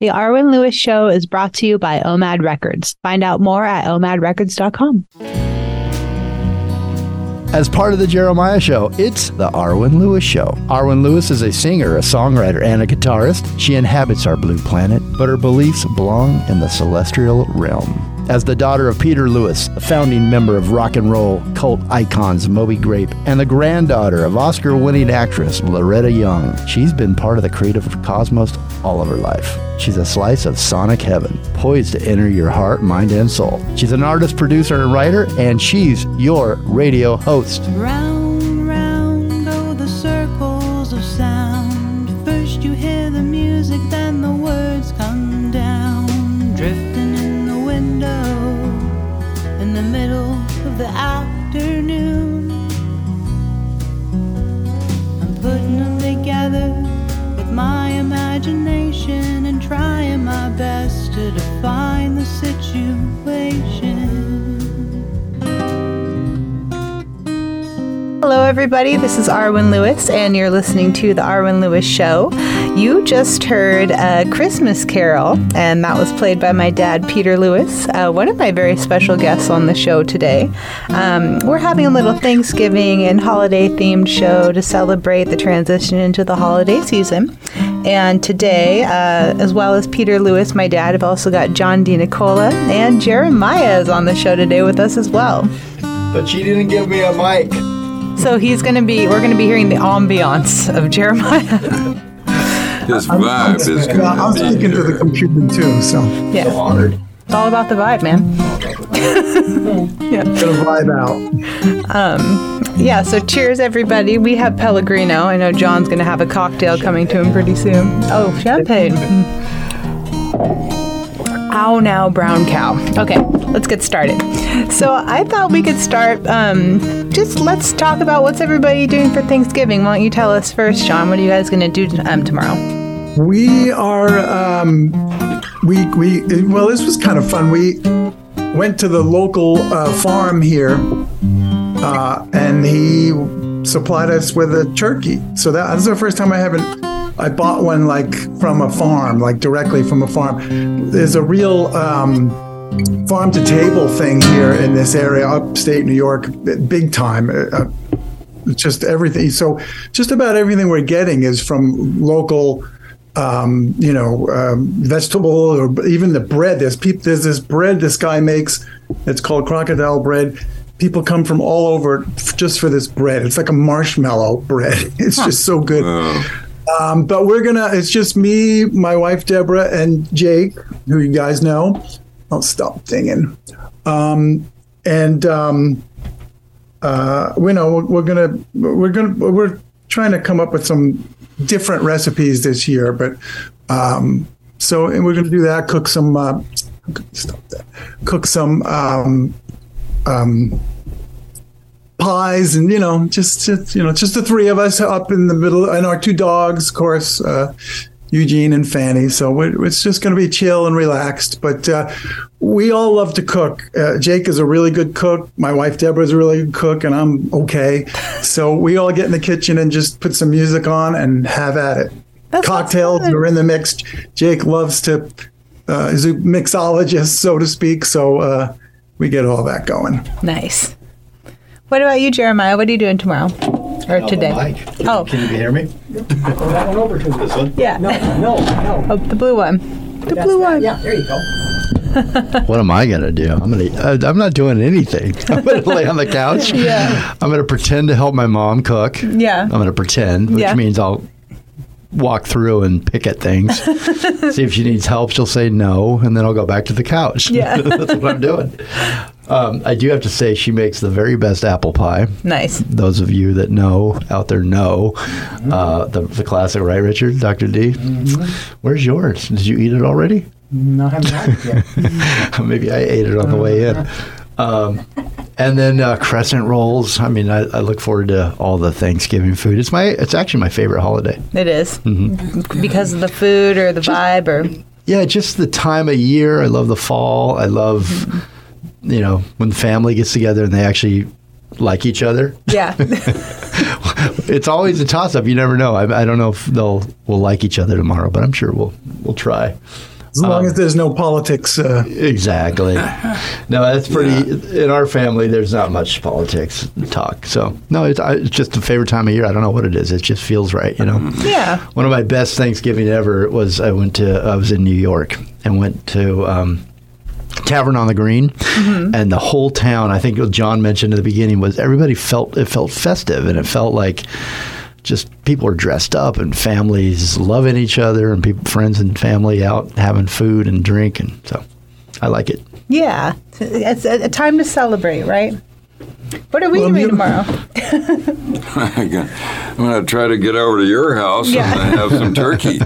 The Arwen Lewis Show is brought to you by OMAD Records. Find out more at omadrecords.com. As part of the Jeremiah Show, it's the Arwen Lewis Show. Arwen Lewis is a singer, a songwriter, and a guitarist. She inhabits our blue planet, but her beliefs belong in the celestial realm. As the daughter of Peter Lewis, a founding member of rock and roll cult icons Moby Grape, and the granddaughter of Oscar winning actress Loretta Young, she's been part of the creative cosmos all of her life. She's a slice of sonic heaven, poised to enter your heart, mind, and soul. She's an artist, producer, and writer, and she's your radio host. Everybody. This is Arwen Lewis, and you're listening to The Arwen Lewis Show. You just heard a Christmas Carol, and that was played by my dad, Peter Lewis, uh, one of my very special guests on the show today. Um, we're having a little Thanksgiving and holiday themed show to celebrate the transition into the holiday season. And today, uh, as well as Peter Lewis, my dad, I've also got John DeNicola, and Jeremiah is on the show today with us as well. But she didn't give me a mic. So he's going to be, we're going to be hearing the ambiance of Jeremiah. His vibe is going Yeah, I'm to be speaking to the computer too, so yeah. Honored. It's all about the vibe, man. yeah. gonna vibe out. Um, yeah, so cheers, everybody. We have Pellegrino. I know John's going to have a cocktail coming to him pretty soon. Oh, champagne. Ow now, brown cow. Okay, let's get started. So I thought we could start. Um, just let's talk about what's everybody doing for Thanksgiving. Why don't you tell us first, Sean? What are you guys going to do um, tomorrow? We are um, we we well, this was kind of fun. We went to the local uh, farm here, uh, and he supplied us with a turkey. So that this is the first time I haven't. I bought one like from a farm, like directly from a farm. There's a real um, farm to table thing here in this area, upstate New York, big time. Uh, just everything. So just about everything we're getting is from local, um, you know, um, vegetable or even the bread. There's peop- There's this bread this guy makes. It's called crocodile bread. People come from all over f- just for this bread. It's like a marshmallow bread. It's just so good. Um, but we're gonna. It's just me, my wife Deborah, and Jake, who you guys know. I'll stop dinging. Um, and um, uh, we know we're, we're gonna we're gonna we're trying to come up with some different recipes this year, but um, so and we're gonna do that. Cook some uh, stop that. Cook some um, um, pies, and you know, just, just you know, just the three of us up in the middle, and our two dogs, of course. Uh, Eugene and Fanny. So we're, it's just going to be chill and relaxed. But uh, we all love to cook. Uh, Jake is a really good cook. My wife Deborah is a really good cook, and I'm okay. So we all get in the kitchen and just put some music on and have at it. That sounds Cocktails are in the mix. Jake loves to uh, is a mixologist, so to speak. So uh, we get all that going. Nice. What about you, Jeremiah? What are you doing tomorrow or today? Oh. Can you hear me? that one over to This one? Yeah. No, no, no. Oh, the blue one. The That's blue that. one. Yeah, there you go. What am I gonna do? I'm gonna. Uh, I'm not doing anything. I'm gonna lay on the couch. Yeah. I'm gonna pretend to help my mom cook. Yeah. I'm gonna pretend, which Yeah. means I'll walk through and pick at things. See if she needs help. She'll say no, and then I'll go back to the couch. Yeah. That's what I'm doing. Um, I do have to say, she makes the very best apple pie. Nice. Those of you that know out there know uh, the, the classic, right, Richard? Dr. D? Where's yours? Did you eat it already? No, I haven't had it yet. Maybe I ate it on the way in. Um, and then uh, crescent rolls. I mean, I, I look forward to all the Thanksgiving food. It's my, it's actually my favorite holiday. It is. Mm-hmm. because of the food or the vibe or Yeah, just the time of year. I love the fall. I love, you know, when the family gets together and they actually like each other. yeah. It's always a toss up. You never know. I, I don't know if they'll will like each other tomorrow, but I'm sure we'll we'll try. As long as there's no politics. Uh, Exactly. No, that's pretty. In our family, there's not much politics talk. So no, it's, I- it's just a favorite time of year. I don't know what it is. It just feels right. You know. Yeah. One of my best Thanksgiving ever was I went to I was in New York and went to um, Tavern on the Green, and the whole town. I think John mentioned at the beginning was everybody felt it felt festive and it felt like just people are dressed up and families loving each other and people friends and family out having food and drink and so I like it. Yeah. It's a time to celebrate, right? What are we Well, doing tomorrow? I'm going to try to get over to your house Yeah. and have some turkey.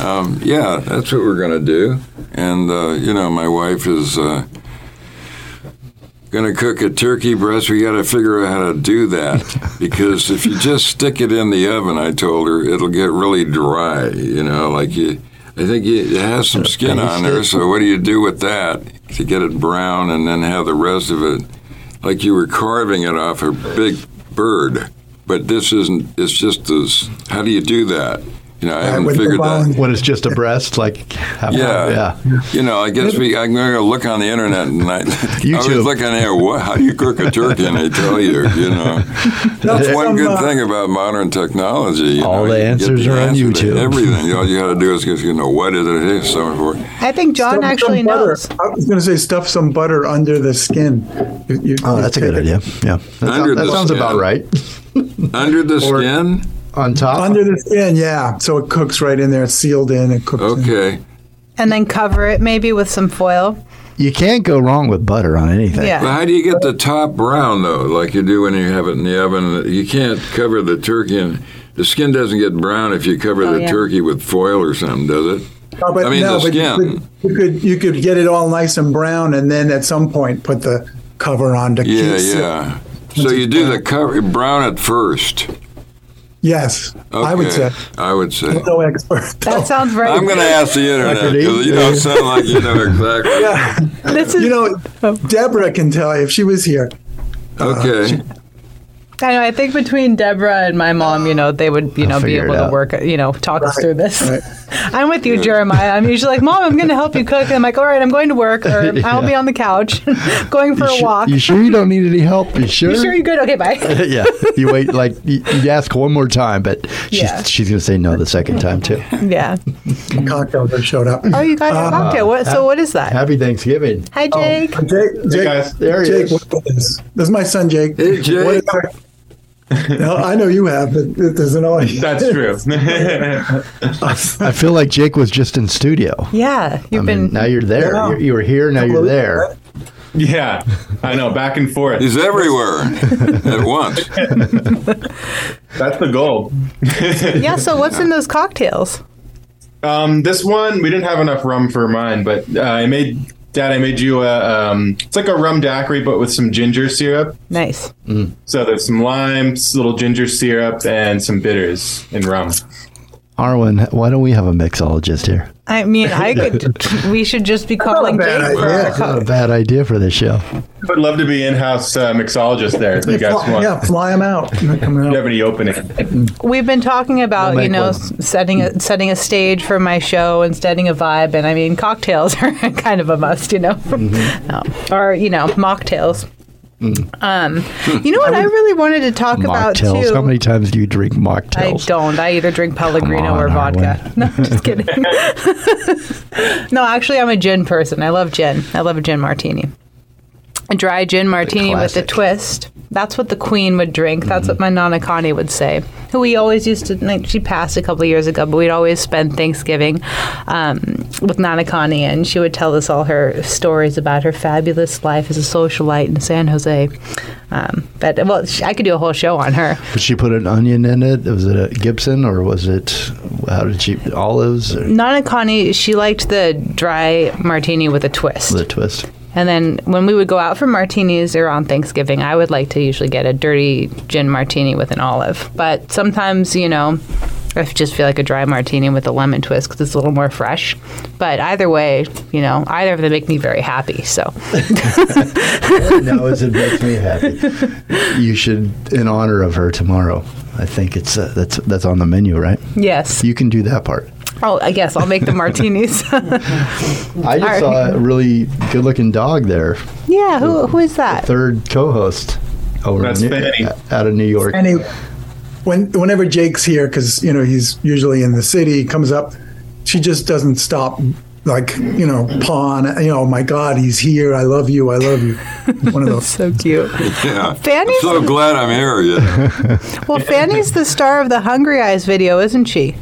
um, yeah, that's what we're going to do. And, uh, you know, my wife is uh, going to cook a turkey breast. We got to figure out how to do that because if you just stick it in the oven, I told her, it'll get really dry. You know, like you. I think you, it has some skin on there, so what do you do with that to get it brown and then have the rest of it like you were carving it off a big bird? But this isn't. It's just as. How do you do that? You know, I haven't with the figured that. bone. When it's just a breast, like how, Yeah. yeah. You know, I guess we. I'm going to look on the internet and I, I was looking at what, how do you cook a turkey, and they tell you. You know, that's one some, good uh, thing about modern technology. You All know, the you can get answers are on answer to YouTube. Everything. All you got to do is just, you know what is it is so forth. I think John stuff actually some butter. knows. I was going to say stuff some butter under the skin. You- you- Oh, you that's a good it idea. Yeah, that, Under sounds, that sounds about right. Under the Or- skin. On top, Under the skin, yeah. So it cooks right in there. It's sealed in. It cooks. in. Okay. And then cover it maybe with some foil. you can't go wrong with butter on anything. Yeah. Well, how do you get the top brown though, like you do when you have it in the oven? You can't cover the turkey, and the skin doesn't get brown if you cover Oh, the yeah. turkey with foil or something, does it? No, but I mean, no, the but skin. You could, you could you could get it all nice and brown, and then at some point put the cover on to Yeah, keep. yeah. So you do the cover brown at first. Yes, I would say. I would say. I'm no expert. That sounds very I'm going to ask the internet because you don't sound like you know exactly. yeah, This is, you know, oh. Deborah can tell you if she was here. Uh, okay. I know. I think between Deborah and my mom, you know, they would, you I'll know, be able to work, you know, talk us through this. right. I'm with you, Jeremiah. I'm usually like, Mom, I'm going to help you cook. And I'm like, all right, I'm going to work, or I'll be on the couch, going for You a su- walk. You sure you don't need any help? You sure? You sure you good? Okay, bye. yeah. You wait like you, you ask one more time, but she's, Yeah. she's going to say no the second time too. yeah. Cocktail just showed up. Oh, you got a cocktail. What? So what is that? Happy Thanksgiving. Hi, Jake. Uh, Jake, Jake, guys. There he Jake, is. what is this? This is my son, Jake. Hey, Jake. What is our- no, I know you have, but it- there's an audience. That's true. I feel like Jake was just in studio. Yeah, you've I been. mean, now you're there. Yeah. You're, you were here. Now you're there. yeah, I know. Back and forth. He's everywhere at once. That's the goal. yeah. So what's in those cocktails? Um, this one we didn't have enough rum for mine, but uh, I made Dad. I made you a. Um, it's like a rum daiquiri, but with some ginger syrup. Nice. So there's some limes, s- little ginger syrup, and some bitters in rum. Arwen, why don't we have a mixologist here? I mean, I could. we should just be calling bad Jake for idea. our not a bad idea for this show. I would love to be in-house uh, mixologist there if you guys Fly- want. yeah, fly them out. They're coming If you have any opening. We've been talking about We'll you know one. setting a setting a stage for my show and setting a vibe, and I mean cocktails are kind of a must, you know, Mm-hmm. No. or you know mocktails. Um, you know what I really wanted to talk about too. How many times do you drink mocktails? I don't. I either drink Pellegrino Come or on, vodka. No, just kidding. no, actually, I'm a gin person. I love gin. I love a gin martini. A dry gin martini with a twist. That's what the queen would drink. That's what my Nana Connie would say. Who we always used to, like, she passed a couple of years ago, but we'd always spend Thanksgiving um, with Nana Connie, and she would tell us all her stories about her fabulous life as a socialite in San Jose. Um, but, well, sh- I could do a whole show on her. Did she put an onion in it? Was it a Gibson or was it, how did she, olives or Nana Connie, she liked the dry martini with a twist. the twist? And then when we would go out for martinis or on Thanksgiving, I would like to usually get a dirty gin martini with an olive. But sometimes, you know, I just feel like a dry martini with a lemon twist because it's a little more fresh. But either way, you know, either of them make me very happy. So no, as it makes me happy. You should, in honor of her tomorrow. I think it's uh, that's that's on the menu, right? yes, You can do that part. Oh, I guess I'll make the martinis. I just All saw a really good-looking dog there. yeah, who who is that? Third co-host over That's New- Fanny. out of New York. And he, when whenever Jake's here, because you know he's usually in the city, comes up. She just doesn't stop, like you know, pawn. You know, oh my God, he's here. I love you. I love you. One of those. So cute. Yeah. Fanny's so glad I'm here. Yeah. well, Fanny's the star of the Hungry Eyes video, isn't she?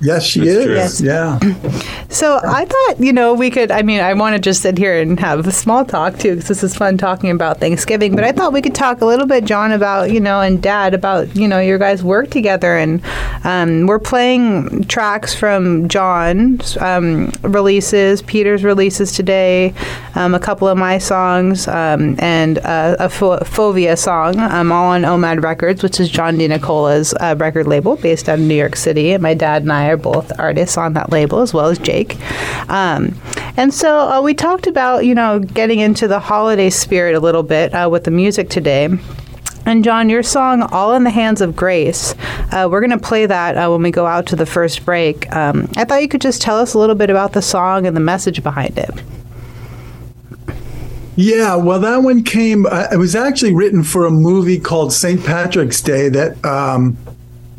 Yes, she That's is. Yeah. So I thought, you know, we could. I mean, I want to just sit here and have a small talk too, because this is fun talking about Thanksgiving. But I thought we could talk a little bit, John, about you know, and Dad about you know your guys' work together, and um, we're playing tracks from John's um, releases, Peter's releases today, um, a couple of my songs, um, and uh, a Pho- Fovea song, um, all on OMAD Records, which is John DeNicola's uh, record label based out of New York City. And my dad and I are both artists on that label, as well as Jake. Um, and so uh, we talked about, you know, getting into the holiday spirit a little bit uh, with the music today. And John, your song "All in the Hands of Grace," uh, we're going to play that uh, when we go out to the first break. Um, I thought you could just tell us a little bit about the song and the message behind it. Yeah, well, that one came. Uh, it was actually written for a movie called St. Patrick's Day that um,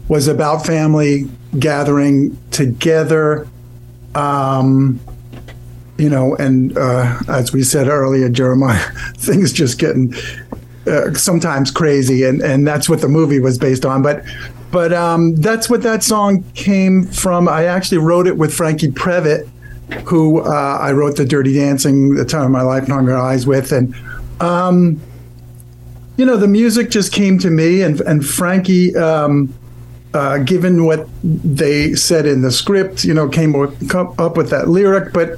was about family gathering together. Um, you know, and uh, as we said earlier, Jeremiah, things just getting uh, sometimes crazy, and and that's what the movie was based on. But but um, that's what that song came from. I actually wrote it with Franke Previte who uh, I wrote the Dirty Dancing, The Time of My Life, and Hungry Eyes with, and um, you know the music just came to me, and and Frankie, um, uh, given what they said in the script, you know, came up with that lyric, but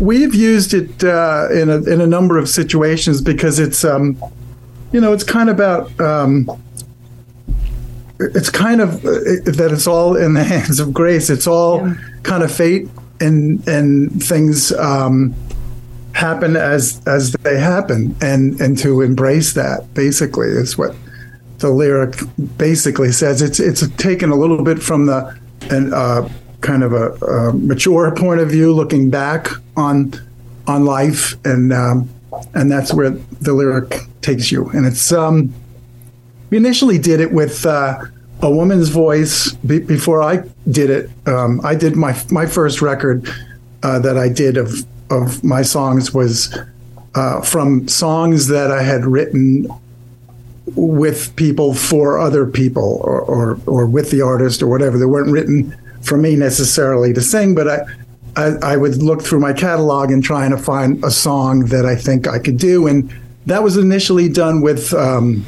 we've used it uh, in a in a number of situations because it's um, you know it's kind of about. Um, it's kind of uh, that it's all in the hands of grace. It's all kind of fate, and and things um, happen as as they happen, and and to embrace that basically is what the lyric basically says. It's it's taken a little bit from the and uh, kind of a, a mature point of view, looking back on on life, and um, and that's where the lyric takes you. And it's um, we initially did it with uh, a woman's voice be- before I did it. Um, I did my my first record uh, that I did of of my songs was uh, from songs that I had written with people for other people or, or or with the artist or whatever. They weren't written for me necessarily to sing, but I. I, I would look through my catalog and trying to find a song that I think I could do, and that was initially done with um,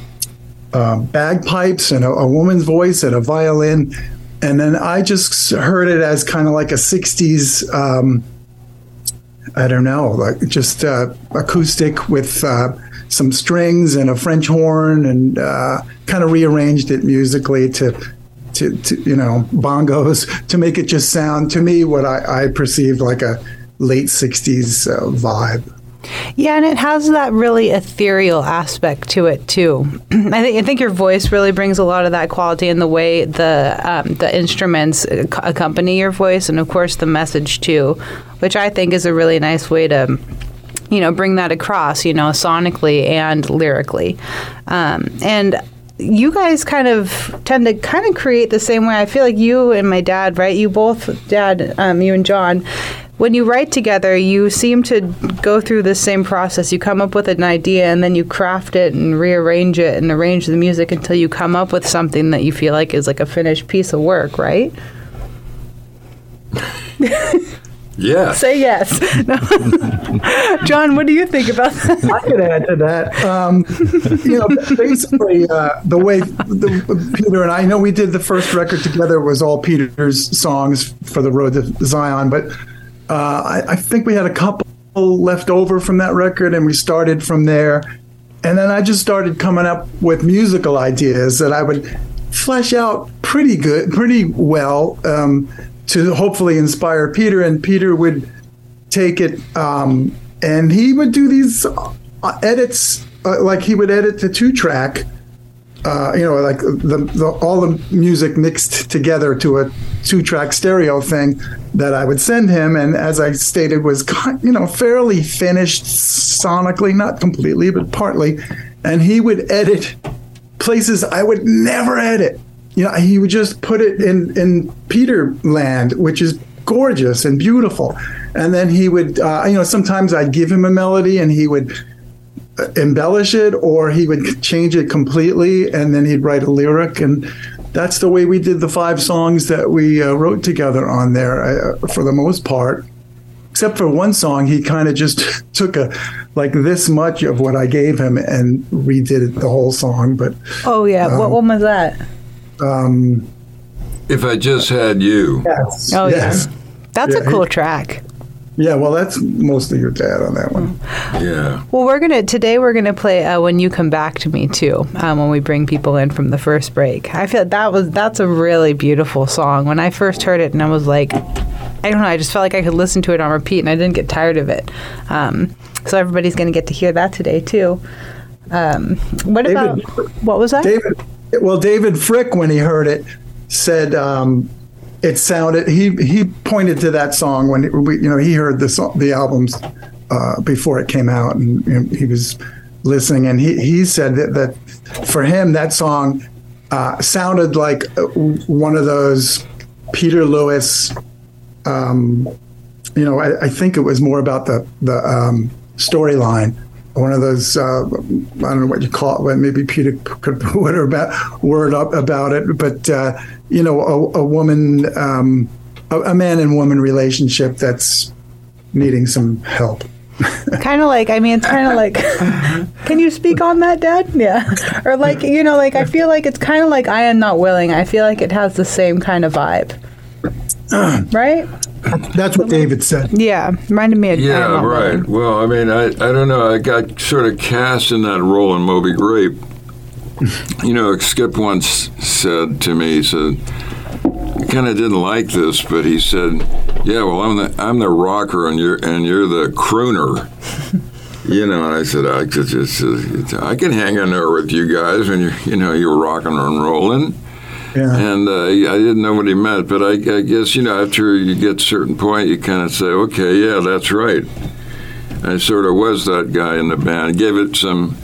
uh, bagpipes and a, a woman's voice and a violin. And then I just heard it as kind of like a 60s, um, I don't know, like just uh, acoustic with uh, some strings and a French horn and uh, kind of rearranged it musically to, to, to, you know, bongos to make it just sound to me what I, I perceived like a late 60s uh, vibe. Yeah, and it has that really ethereal aspect to it too. I think I think your voice really brings a lot of that quality in the way the um, the instruments accompany your voice, and of course the message too, which I think is a really nice way to you know bring that across, you know, sonically and lyrically, um, and. You guys kind of tend to kind of create the same way. I feel like you and my dad, right? You both, dad, um, you and John, when you write together, you seem to go through the same process. You come up with an idea and then you craft it and rearrange it and arrange the music until you come up with something that you feel like is like a finished piece of work, right? Yeah. Say yes. No. John, what do you think about that? I could add to that. Um, you know, basically, uh, the way the, Peter and I, I know we did the first record together was all Peter's songs for the Road to Zion, but uh, I, I think we had a couple left over from that record, and we started from there. And then I just started coming up with musical ideas that I would flesh out pretty good, pretty well, um, to hopefully inspire Peter. And Peter would take it um, and he would do these uh, edits, uh, like he would edit the two track. Uh, you know, like the, the all the music mixed together to a two track stereo thing that I would send him, and as I stated, was you know fairly finished sonically, not completely, but partly, and he would edit places I would never edit. You know, he would just put it in in Peter Land, which is gorgeous and beautiful, and then he would, uh, you know, sometimes I'd give him a melody and he would uh, embellish it, or he would change it completely, and then he'd write a lyric, and that's the way we did the five songs that we uh, wrote together on there, uh, for the most part. Except for one song, he kind of just took a like this much of what I gave him and redid it, the whole song. But Oh yeah, what one was that? Um, If I just had you. yes, Oh yes. yeah, that's Yeah, a he- cool track. Yeah, well, that's mostly your dad on that one. Yeah. Well, we're gonna today. We're gonna play uh, "When You Come Back to Me" too. Um, when we bring people in from the first break, I feel that was that's a really beautiful song. When I first heard it, and I was like, I don't know, I just felt like I could listen to it on repeat, and I didn't get tired of it. Um, so everybody's gonna get to hear that today too. Um, what David- about what was that? David, well, David Fricke, when he heard it, said um, it sounded. He he pointed to that song when we, you know he heard the song, the albums uh, before it came out, and, he was listening, and he he said that that for him that song uh, sounded like uh, one of those Peter Lewis. Um, you know, I, I think it was more about the the um, storyline. One of those, uh, I don't know what you call it. Maybe Peter could put word about word up about it, but uh, you know, a, a woman, um, a, a man and woman relationship that's needing some help. kind of like i mean it's kind of like can you speak on that dad yeah or like you know like i feel like it's kind of like i am not willing i feel like it has the same kind of vibe right That's what David said. yeah reminded me of I Yeah, Not right. Willing. Well, I mean, I, I don't know. I got sort of cast in that role in Moby Grape. You know, Skip once said to me, he said, I kind of didn't like this, but he said, "Yeah, well, I'm the I'm the rocker, and you're and you're the crooner." You know, and I said, I could just, uh, I can hang in there with you guys when you, you know, you're rocking and rolling. Yeah. And uh, I didn't know what he meant, but I, I guess you know after you get a certain point, you kind of say, "Okay, yeah, that's right." I sort of was that guy in the band. Gave it some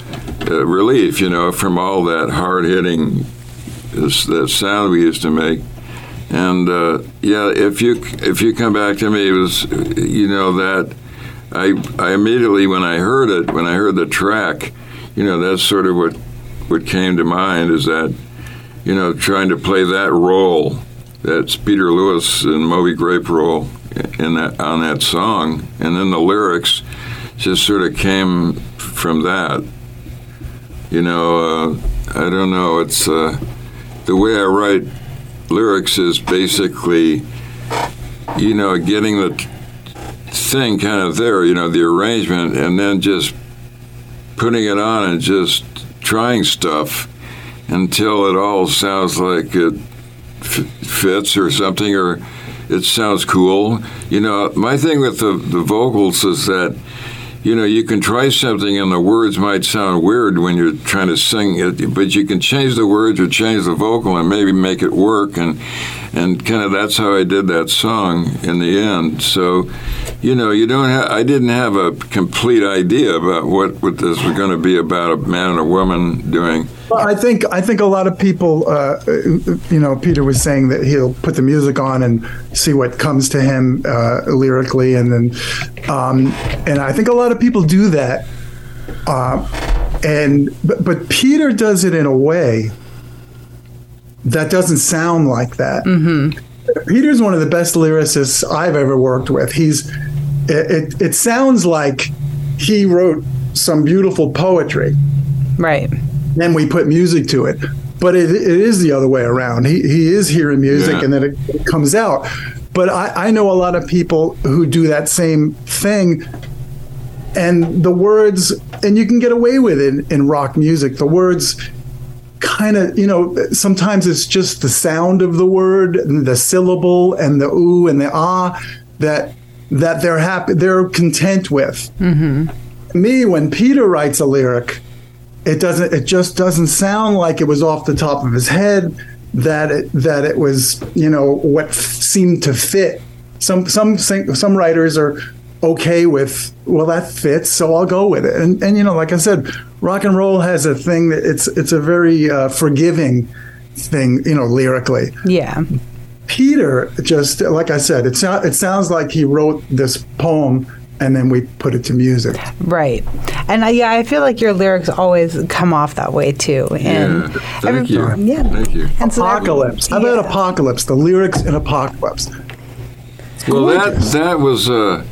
uh, relief, you know, from all that hard hitting that sound we used to make. And uh, yeah, if you if you come back to me, it was you know that I I immediately when I heard it when I heard the track, you know that's sort of what what came to mind is that you know trying to play that role that's Peter Lewis and Moby Grape role in that on that song, and then the lyrics just sort of came from that. You know, uh, I don't know. It's uh, the way I write lyrics is basically, you know, getting the thing kind of there, you know, the arrangement, and then just putting it on and just trying stuff until it all sounds like it f- fits or something, or it sounds cool. You know, my thing with the, the vocals is that you know, you can try something and the words might sound weird when you're trying to sing it, but you can change the words or change the vocal and maybe make it work. And and kind of that's how I did that song in the end. So, you know, you don't. Ha- I didn't have a complete idea about what what this was going to be about a man and a woman doing. Well, I think I think a lot of people, uh, you know, Peter was saying that he'll put the music on and see what comes to him uh, lyrically, and then, um, and I think a lot of people do that. Uh, and but, but Peter does it in a way that doesn't sound like that. Peter's one of the best lyricists I've ever worked with. He's it, it, it sounds like he wrote some beautiful poetry right then we put music to it. But it, it is the other way around. He, he is hearing music Yeah. and then it, it comes out. But I, I know a lot of people who do that same thing. And the words, and you can get away with it in, in rock music. The words kind of, you know, sometimes it's just the sound of the word, and the syllable, and the ooh and the ah that that they're happy, they're content with. Me, when Peter writes a lyric, it doesn't it just doesn't sound like it was off the top of his head that it, that it was you know what f- seemed to fit. Some some some writers are okay with well that fits, so I'll go with it. And and you know, like I said, rock and roll has a thing that it's it's a very uh, forgiving thing, you know, lyrically. Yeah. Peter just like I said, it sounds it sounds like he wrote this poem and then we put it to music. Right. And uh, yeah, I feel like your lyrics always come off that way too. And Yeah. Thank you. Yeah. Thank you. And so Apocalypse. How about Yeah. apocalypse? The lyrics in apocalypse. Well, that that was uh,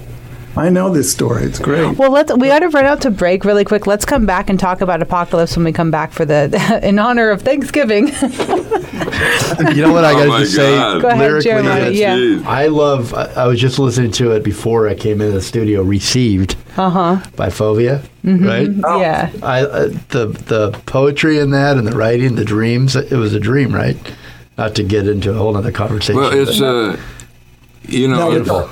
I know this story. It's great. Well, let's. We got to run out to break really quick. Let's come back and talk about Apocalypse when we come back for the in honor of Thanksgiving. You know what I Oh got my to just say? Go ahead, lyrically, Jeremiah. Yeah. I love. I, I was just listening to it before I came into the studio. Received Uh huh. by Fovea, Mm-hmm. right? Yeah. I uh, the the poetry in that and the writing, the dreams. It was a dream, right? Not to get into a whole other conversation. well, it's but- uh, you know, beautiful.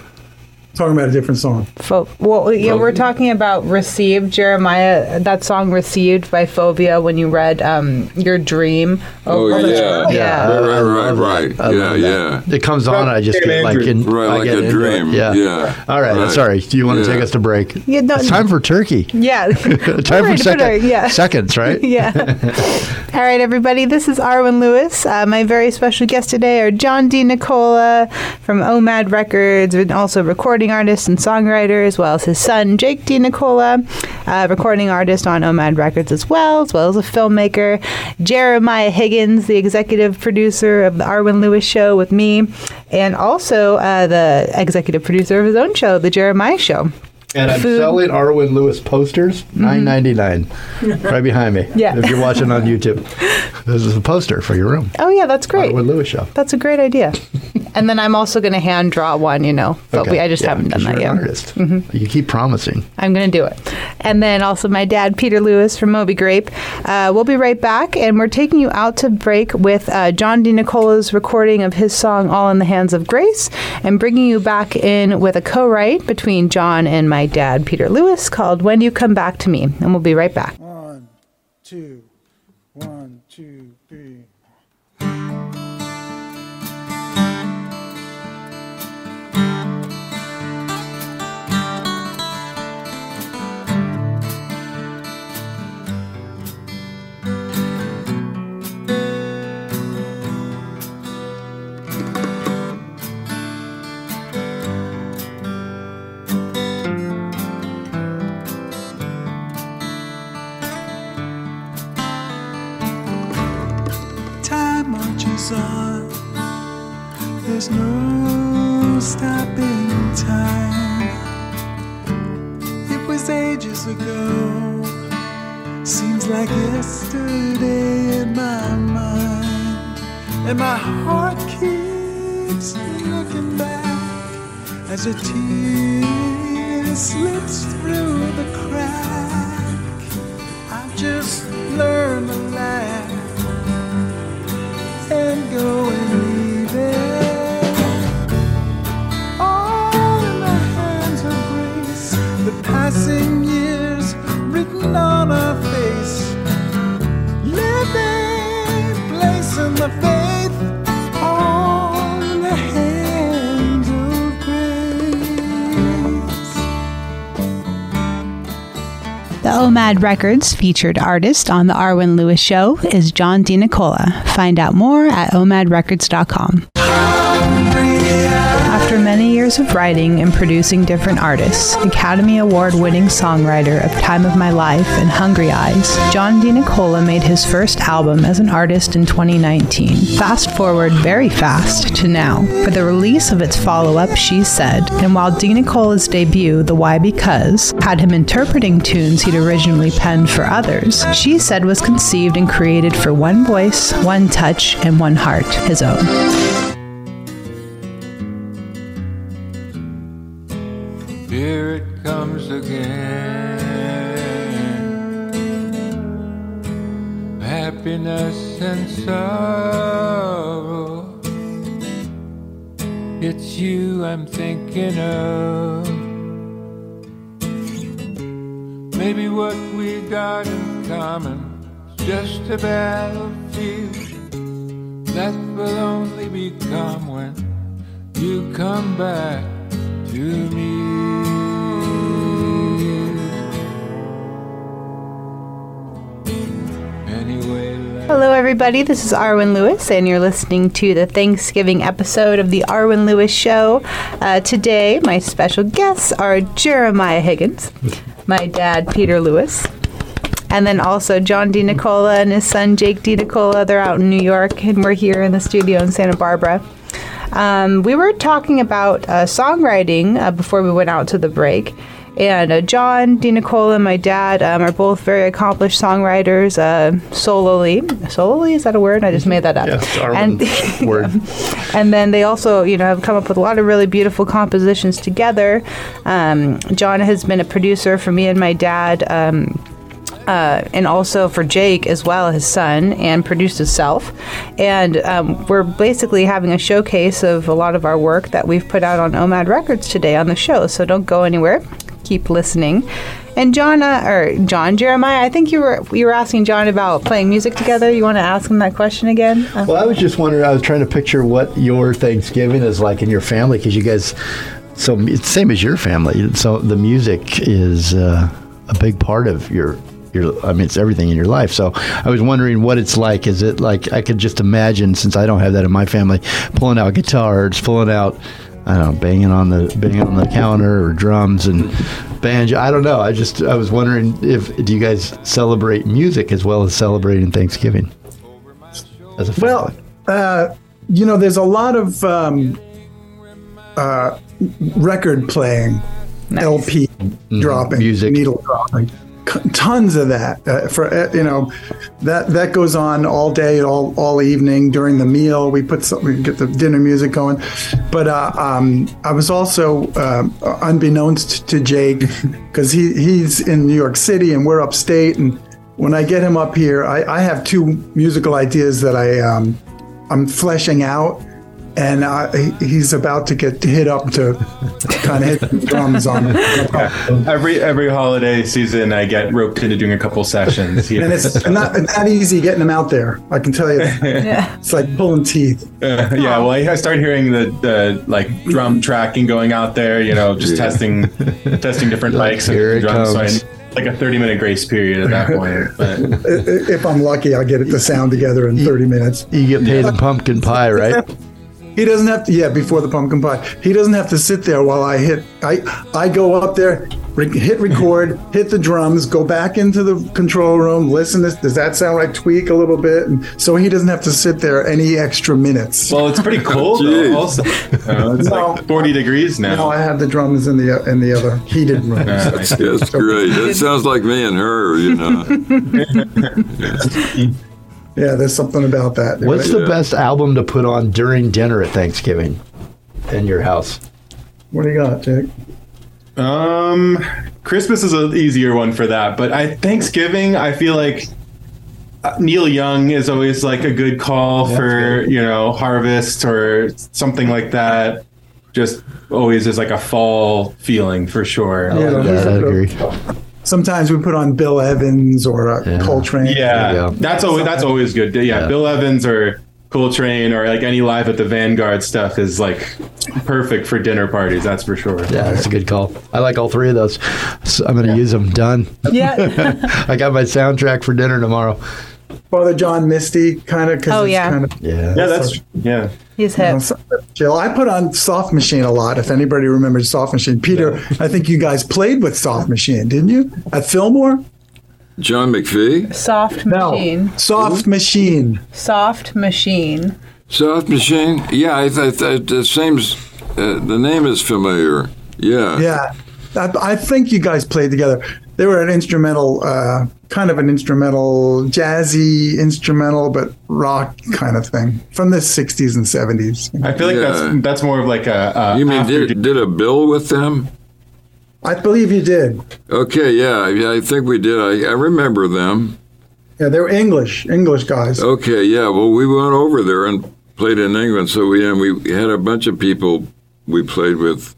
Talking about a different song. Fo- well, yeah, we're talking about "Received." Jeremiah, that song "Received" by Fovea. When you read um, "Your Dream." Oh, that's yeah. right. Yeah, Right, right, I right, yeah, yeah. It comes on, I just get like in, Right, I like get a dream. It. Yeah. Yeah. All right, Right. Sorry. Do you want to Yeah. take us to break? Yeah, no, it's time for turkey. Yeah. time for ready to put second, our- yeah. seconds, right? yeah. All right, everybody. This is Arwen Lewis. Uh, my very special guests today are John DeNicola from OMAD Records, and also recording artist and songwriter, as well as his son Jake DeNicola, uh, recording artist on OMAD Records as well, as well as a filmmaker. Jeremiah Higgins, the executive producer of the Arwen Lewis Show with me, and also uh, the executive producer of his own show, The Jeremiah Show. And I'm Food. selling Arwen Lewis posters, nine ninety nine, right behind me. Yeah. If you're watching on YouTube, this is a poster for your room. Oh, yeah, that's great. Arwen Lewis show. That's a great idea. and then I'm also going to hand draw one, you know, but Okay. we, I just Yeah, haven't done 'cause that you're yet. an artist. You keep promising. I'm going to do it. And then also my dad, Peter Lewis from Moby Grape. Uh, we'll be right back, and we're taking you out to break with uh, John DeNicola's recording of his song All in the Hands of Grace, and bringing you back in with a co write between John and my dad, Peter Lewis, called When You Come Back to Me. And we'll be right back. One, two, one, two, no stopping time. It was ages ago. Seems like yesterday in my mind. And my heart keeps looking back as a tear slips through the crack. OMAD Records featured artist on The Arwen Lewis Show is John DeNicola. Find out more at omadrecords.com. Years of writing and producing different artists, Academy Award winning songwriter of Time of My Life and Hungry Eyes, John DeNicola made his first album as an artist in 2019. Fast forward very fast to now for the release of its follow up, She Said. And while DeNicola's debut, The Why Because, had him interpreting tunes he'd originally penned for others, She Said was conceived and created for one voice, one touch, and one heart, his own. Comes again. Happiness and sorrow. It's you I'm thinking of. Maybe what we got in common is just a battlefield that will only become when you come back to me. Hello, everybody. This is Arwen Lewis, and you're listening to the Thanksgiving episode of the Arwen Lewis Show. Uh, today, my special guests are Jeremiah Higgins, my dad, Peter Lewis, and then also John DeNicola and his son, Jake DeNicola. They're out in New York, and we're here in the studio in Santa Barbara. Um, we were talking about uh, songwriting uh, before we went out to the break. And uh, John DeNicola and my dad um, are both very accomplished songwriters, uh, solely. Solely, is that a word? I just made that up. Yes, and, word. and then they also, you know, have come up with a lot of really beautiful compositions together. Um, John has been a producer for me and my dad. Um, uh, and also for Jake as well, his son, and produced himself. And um, we're basically having a showcase of a lot of our work that we've put out on OMAD Records today on the show. So don't go anywhere. Keep listening. And John, uh, or John Jeremiah, I think you were you were asking John about playing music together. You want to ask him that question again? Uh, Well, I was just wondering. I was trying to picture what your Thanksgiving is like in your family because you guys, so it's same as your family. So the music is uh, a big part of your your. I mean, it's everything in your life. So I was wondering what it's like. Is it like I could just imagine since I don't have that in my family, pulling out guitars, pulling out. I don't know, banging on the banging on the counter or drums and banjo. I don't know. I just I was wondering if do you guys celebrate music as well as celebrating Thanksgiving? As a family? Well, uh, you know, there's a lot of um, uh, record playing, LP dropping, Music. needle dropping, C- tons of that. Uh, for uh, you know, that that goes on all day, all all evening during the meal. We put some, we get the dinner music going. But uh, um, I was also, uh, unbeknownst to Jake, because he he's in New York City and we're upstate, and when I get him up here, I, I have two musical ideas that I um, I'm fleshing out, and uh, he's about to get hit up to kind of hit drums on. Yeah. Every every holiday season, I get roped into doing a couple sessions. here. And it's not not easy getting them out there. I can tell you, that. it's like pulling teeth. Uh, yeah, well, I I started hearing the, the like drum tracking going out there. You know, just testing testing different mics Here and it drums. So I, like a thirty minute grace period at that point. But I- I- If I'm lucky, I'll get it to sound together in 30 minutes. You get paid in pumpkin pie, right? He doesn't have to. Yeah, before the pumpkin pie, he doesn't have to sit there while I hit. I I go up there, re- hit record, hit the drums, go back into the control room, listen. To, does that sound right? Tweak a little bit, and so he doesn't have to sit there any extra minutes. well, it's pretty cold though. Also, Uh, it's No. like forty degrees now. No, I have the drums in the in the other heated room. Nice. That's great. That sounds like me and her, you know. Yeah, there's something about that. What's the Yeah. best album to put on during dinner at Thanksgiving in your house? What do you got, Jake? Um, Christmas is an easier one for that, but I Thanksgiving, I feel like uh, Neil Young is always like a good call for you know Harvest or something like that. Just always is like a fall feeling for sure. Yeah. Yeah, I agree. Sometimes we put on Bill Evans or uh, Yeah. Coltrane. Yeah, There you go. that's always that's always good. Yeah, Yeah. Bill Evans or Coltrane or like any live at the Vanguard stuff is like perfect for dinner parties. That's for sure. Yeah, that's a good call. I like all three of those. So I'm going to use them. Done. yeah. I got my soundtrack for dinner tomorrow. Father John Misty, kind of. Oh, yeah. Kind of, Yeah. Yeah, that's yeah. He's you know, hip. so- chill. I put on Soft Machine a lot. If anybody remembers Soft Machine, Peter, I think you guys played with Soft Machine, didn't you? At Fillmore? John McPhee, Soft machine. Soft Machine. Soft machine. Soft Machine. Yeah, I, I, I, the same. Uh, the name is familiar. Yeah. Yeah. I, I think you guys played together. They were an instrumental, uh, kind of an instrumental, jazzy instrumental, but rock kind of thing from the 60s and 70s. I feel like Yeah. that's that's more of like a. a You mean after- did, did a bill with them? I believe you did. Okay, yeah, yeah, I think we did. I, I remember them. Yeah, they were English, English guys. Okay, yeah. Well, we went over there and played in England, so we and we had a bunch of people we played with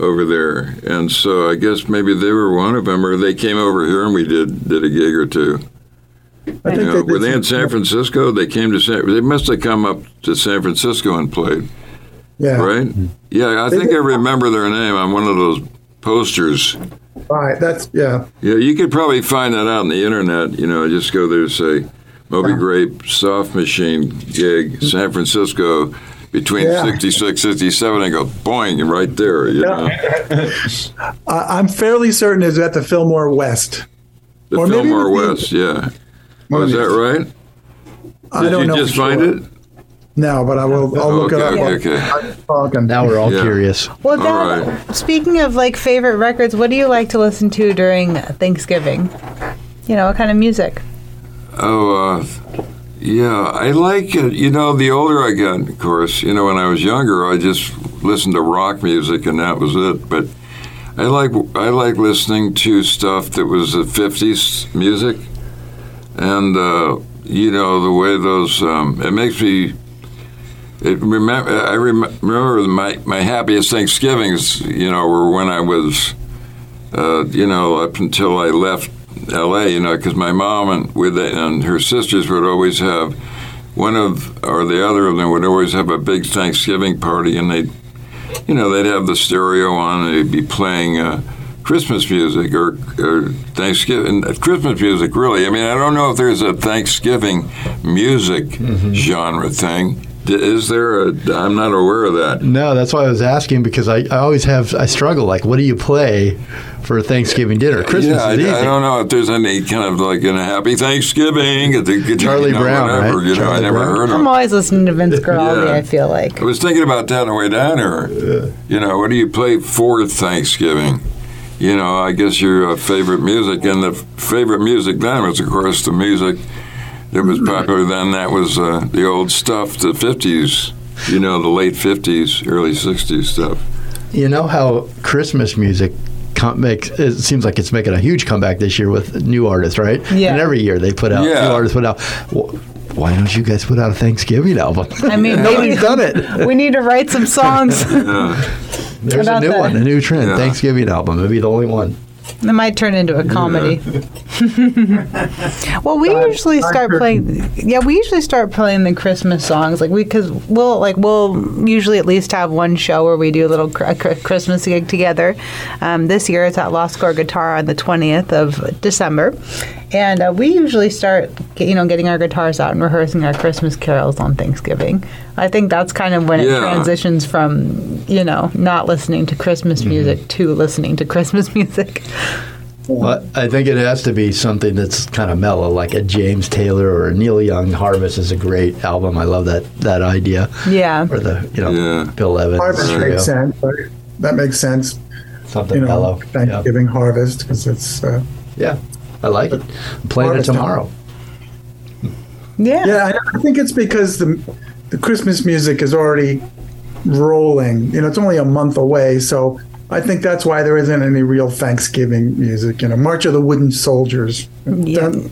over there, and so I guess maybe they were one of them, or they came over here and we did did a gig or two. I You think know, they were they in San Francisco? They came to San. They must have come up to San Francisco and played, Yeah. right? Mm-hmm. Yeah, I They think I remember their name on one of those posters. Right. That's yeah. Yeah, you could probably find that out on the internet. You know, just go there and say Moby Grape Soft Machine gig, San Francisco, between Yeah. 66, 67, and go boing, and right there. You know, I, I'm fairly certain it's at the Fillmore West. the Or maybe Fillmore the- West. Yeah, One of was that these. right? I don't you know. just find sure. it? No, but I will. I'll look Okay, it up. okay, while okay. I'm talking. Now we're all Yeah. curious. Well, Dad, right. speaking of like favorite records, what do you like to listen to during Thanksgiving? You know, what kind of music? Oh, uh, yeah, I like it. You know, the older I got, of course, you know, when I was younger, I just listened to rock music and that was it. But I like I like listening to stuff that was the '50s music, and uh, you know the way those. Um, it makes me. It I rem- remember my my happiest Thanksgivings. You know, were when I was, uh, you know, up until I left L.A. You know, because my mom and with and her sisters would always have one of or the other of them would always have a big Thanksgiving party, and they, you know, they'd have the stereo on, and they'd be playing. Uh, Christmas music or, or Thanksgiving Christmas music really. I mean, I don't know if there's a Thanksgiving music genre thing. D- Is there? A, I'm not aware of that. No, that's why I was asking because I, I always have I struggle like what do you play for Thanksgiving dinner? Christmas yeah, I, easy. I don't know if there's any kind of like in a Happy Thanksgiving. at the- Charlie you know, Brown, whatever, right? You know, I Charlie never Brown. heard of. I'm always listening to Vince Guaraldi. Yeah. I feel like. I was thinking about that on the way down here. You know, what do you play for Thanksgiving? You know, I guess your uh, favorite music, and the favorite music then was, of course, the music that was popular then. That was uh, the old stuff, the '50s. You know, the late '50s, early '60s stuff. You know how Christmas music com- makes it seems like it's making a huge comeback this year with new artists, right? Yeah. And every year they put out Yeah. new artists put out. Wh- Why don't you guys put out a Thanksgiving album? I mean, maybe Nobody's done it. we need to write some songs. There's a new that? one, a new trend. Yeah. Thanksgiving album. It'll be the only one. It might turn into a comedy. well, we usually start playing. Yeah, we usually start playing the Christmas songs, like we because we'll like we'll usually at least have one show where we do a little cr- a Christmas gig together. Um, this year it's at Lost Chord Guitar on the twentieth of December, and uh, we usually start get- you know getting our guitars out and rehearsing our Christmas carols on Thanksgiving. I think that's kind of when it transitions from you know not listening to Christmas music to listening to Christmas music. Well, I think it has to be something that's kind of mellow, like a James Taylor or a Neil Young. Harvest is a great album. I love that that idea. Yeah. Or the you know Yeah. Bill Evans. Harvest you makes sense. Right? That makes sense. Something You know, mellow. Yeah. Thanksgiving harvest because it's. Uh, yeah, I like it. I'm playing it tomorrow. Yeah. yeah, I, I think it's because the the Christmas music is already rolling. You know, it's only a month away, so I think that's why there isn't any real Thanksgiving music. You know, March of the Wooden Soldiers. Yeah. I'm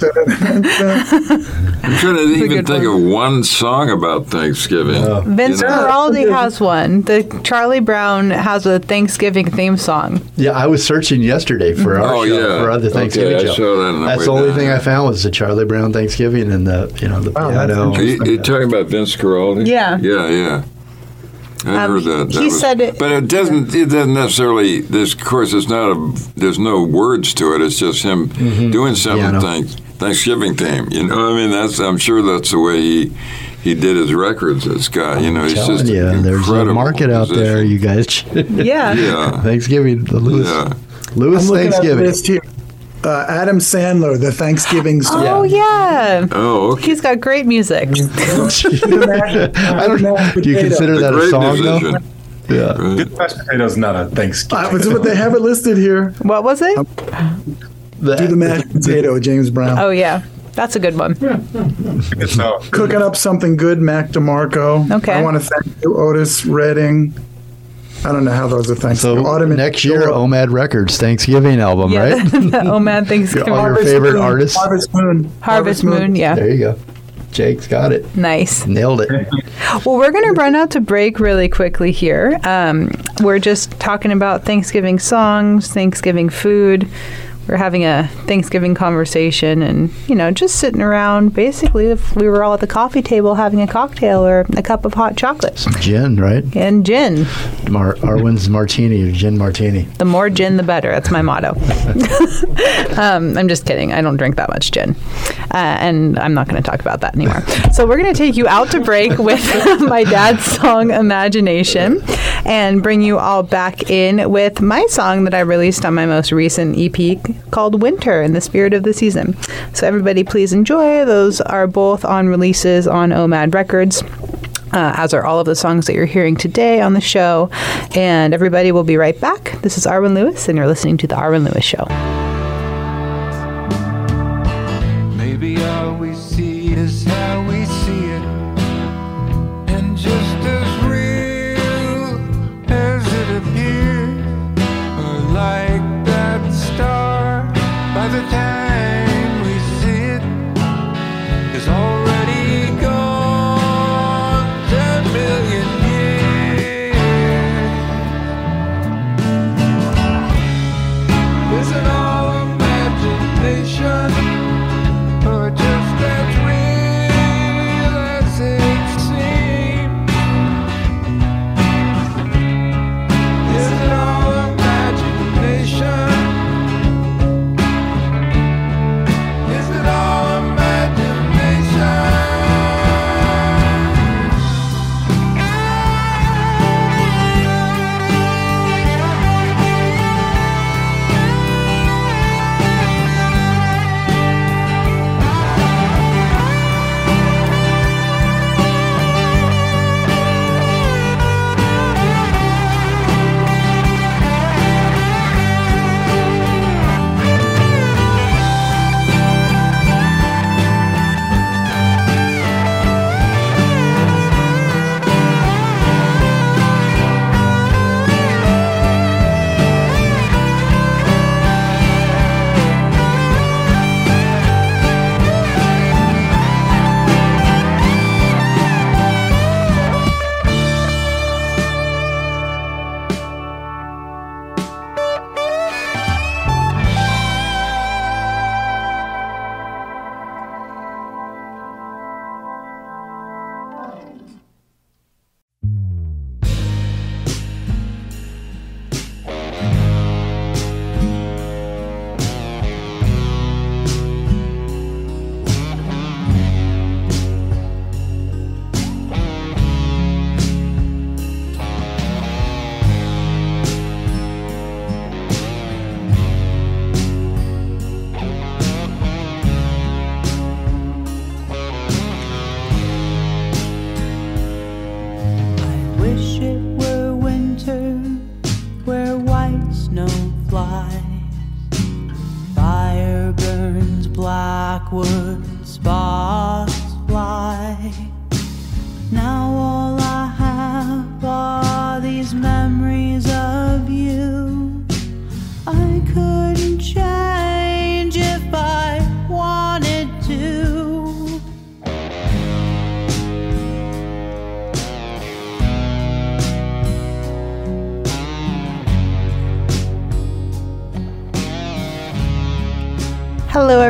trying to even good think of one song about Thanksgiving. Vince You know? Guaraldi has one. The Charlie Brown has a Thanksgiving theme song. Yeah, I was searching yesterday for our Oh, show yeah. for other Thanksgiving I show. saw that on the That's the only down, thing. I found was the Charlie Brown Thanksgiving and the you know the Oh, that's piano. Are you, you talking about Vince Guaraldi? Yeah. Yeah, yeah. I Um, heard that. that he said it- but it doesn't. It doesn't necessarily. There's, of course, it's not a. There's no words to it. It's just him doing something. Piano. Thanks, Thanksgiving theme. You know, I mean, that's. I'm sure that's the way he he did his records. This guy, you know, he's just you, there's a market out there. You guys, Yeah. Yeah. Thanksgiving, the Lewis, Yeah. Lewis I'm looking at the Thanksgiving. List here. Uh, Adam Sandler, the Thanksgiving song. Oh yeah. Oh, okay. He's got great music. I don't know. Do you consider that a song musician. though? Yeah. Good mashed potatoes, not a Thanksgiving. Uh, but they have it listed here. What was it? Do the mashed potato, James Brown. Oh yeah. That's a good one. Good song. Cooking up something good, Mac DeMarco. Okay. I want to thank you, Otis Redding. I don't know how those are thanks. So Autumn next year, Philip. OMAD Records Thanksgiving album, Yeah. right? oh man, Thanksgiving. All your Harvest favorite Moon, artists? Harvest Moon. Harvest Moon. Yeah. There you go. Jake's got it. Nice. Nailed it. Well, we're going to run out to break really quickly here. Um, we're just talking about Thanksgiving songs, Thanksgiving food. We're having a Thanksgiving conversation and, you know, just sitting around. Basically, if we were all at the coffee table having a cocktail or a cup of hot chocolate Some Gin, right? and gin. Mar- Arwen's martini gin martini. The more gin, the better. That's my motto. um, I'm just kidding. I don't drink that much gin. Uh, and I'm not going to talk about that anymore. So, we're going to take you out to break with my dad's song Imagination and bring you all back in with my song that I released on my most recent EP called Winter in the Spirit of the Season. So, everybody, please enjoy. Those are both on releases on OMAD Records. Uh, as are all of the songs that you're hearing today on the show. And everybody will be right back. This is Arwen Lewis, and you're listening to The Arwen Lewis Show.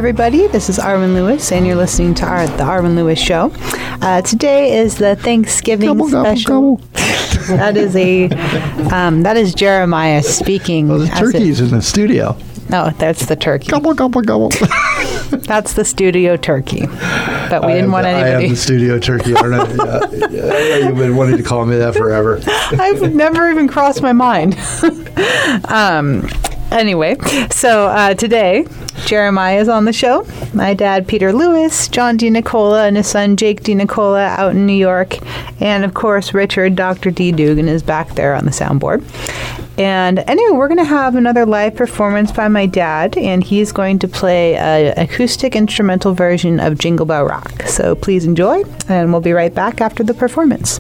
Everybody. This is Arwen Lewis, and you're listening to our, the Arwen Lewis Show. Uh, today is the Thanksgiving Gobble, special. gobble. that is a um, that is Jeremiah speaking. Well, the as it- turkey's in the studio. no, that's the turkey. Gobble, gobble, gobble. That's the studio turkey. But we I didn't want the, I am the studio turkey, aren't I? Yeah, yeah, you've been wanting to call me that forever. I've never even crossed my mind. um, anyway, so uh, today, Jeremiah is on the show. My dad, Peter Lewis, John DeNicola, and his son, Jake DeNicola, out in New York. And of course, Richard, Dr. D. Dugan, is back there on the soundboard. And anyway, we're going to have another live performance by my dad, and he's going to play an acoustic instrumental version of Jingle Bell Rock. So please enjoy, and we'll be right back after the performance.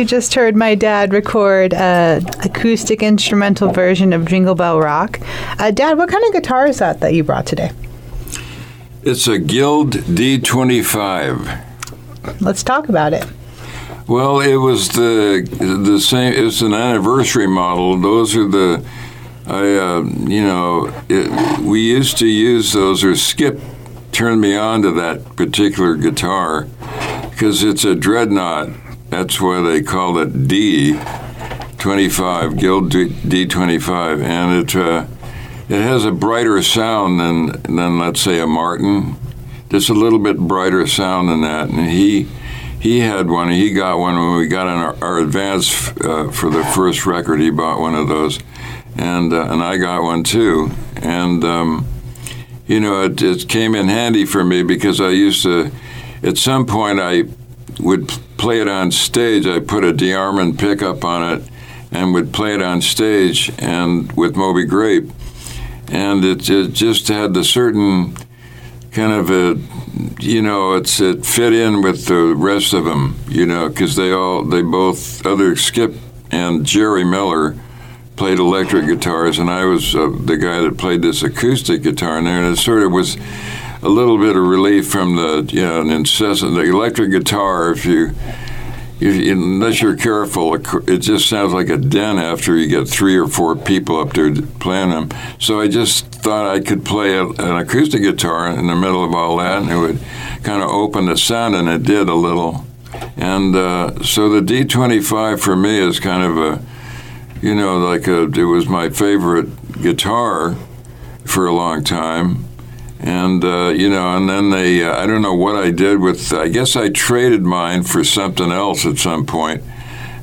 You just heard my dad record an acoustic instrumental version of Jingle Bell Rock. Uh, dad, what kind of guitar is that that you brought today? It's a Guild D25. Let's talk about it. Well, it was the the same. It's an anniversary model. Those are the, I uh, you know, it, we used to use those. Or Skip turned me on to that particular guitar because it's a dreadnought. That's why they call it D. 25 Guild D 25 and it uh, it has a brighter sound than than let's say a Martin just a little bit brighter sound than that and he he had one he got one when we got our, our advance uh, for the first record he bought one of those and uh, and I got one too and um, you know it, it came in handy for me because I used to at some point I would play it on stage. I put a DeArmond pickup on it and would play it on stage and with Moby Grape, and it, it just had the certain kind of a, you know, it's it fit in with the rest of them, you know, because they all they both other Skip and Jerry Miller played electric guitars, and I was uh, the guy that played this acoustic guitar in there, and it sort of was a little bit of relief from the you know an incessant the electric guitar if you you, unless you're careful, it just sounds like a den after you get three or four people up there playing them. So I just thought I could play a, an acoustic guitar in the middle of all that, and it would kind of open the sound, and it did a little. And uh, so the D25 for me is kind of a, you know, like a, it was my favorite guitar for a long time and uh, you know, and then they, uh, I don't know what I did with. I guess I traded mine for something else at some point,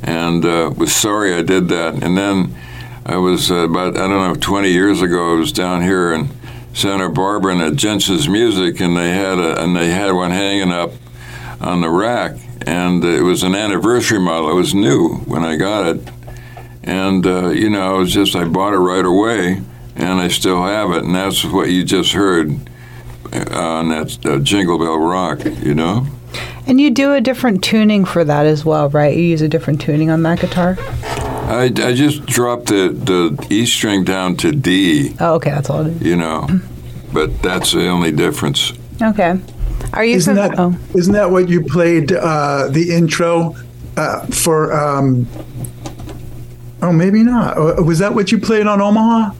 and uh, was sorry I did that. And then I was uh, about, I don't know, 20 years ago. I was down here in Santa Barbara and at Jensen's Music, and they had a, and they had one hanging up on the rack, and it was an anniversary model. It was new when I got it, and uh, you know, it was just I bought it right away and I still have it, and that's what you just heard on that uh, Jingle Bell Rock, you know. And you do a different tuning for that as well, right? You use a different tuning on that guitar. I, I just dropped the, the E string down to D. Oh, okay, that's all it is. You know, but that's the only difference. Okay. Are you? Isn't from, that oh. not that what you played uh, the intro uh, for? Um, oh, maybe not. Uh, Was that what you played on Omaha?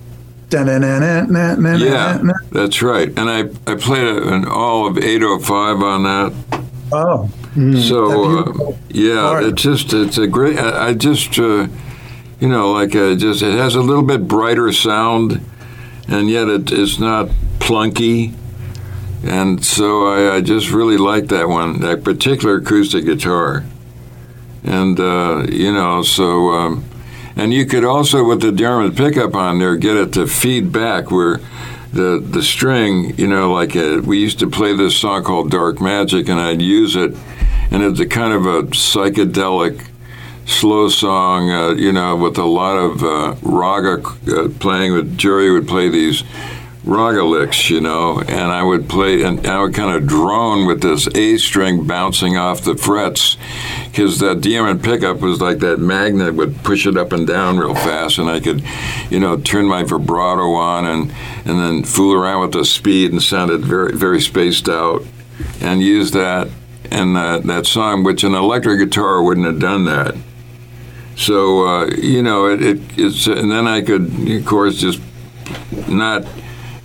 Yeah, that's right. And I, I played a, an all of 805 on that. Oh. so, uh, yeah, part. it's just, it's a great, I, I just, uh, you know, like, uh, just, it has a little bit brighter sound, and yet it, it's not plunky. And so I, I just really like that one, that particular acoustic guitar. And, uh, you know, so, um, and you could also, with the DeArmond pickup on there, get it to feed back where the the string, you know, like a, we used to play this song called Dark Magic, and I'd use it, and it's a kind of a psychedelic, slow song, uh, you know, with a lot of uh, raga uh, playing. With Jerry would play these raga licks, you know, and I would play, and I would kind of drone with this A string bouncing off the frets, because that DeArmond pickup was like that magnet would push it up and down real fast, and I could, you know, turn my vibrato on and and then fool around with the speed and sound it very very spaced out, and use that and that that song, which an electric guitar wouldn't have done that. So uh, you know, it, it it's and then I could, of course, just not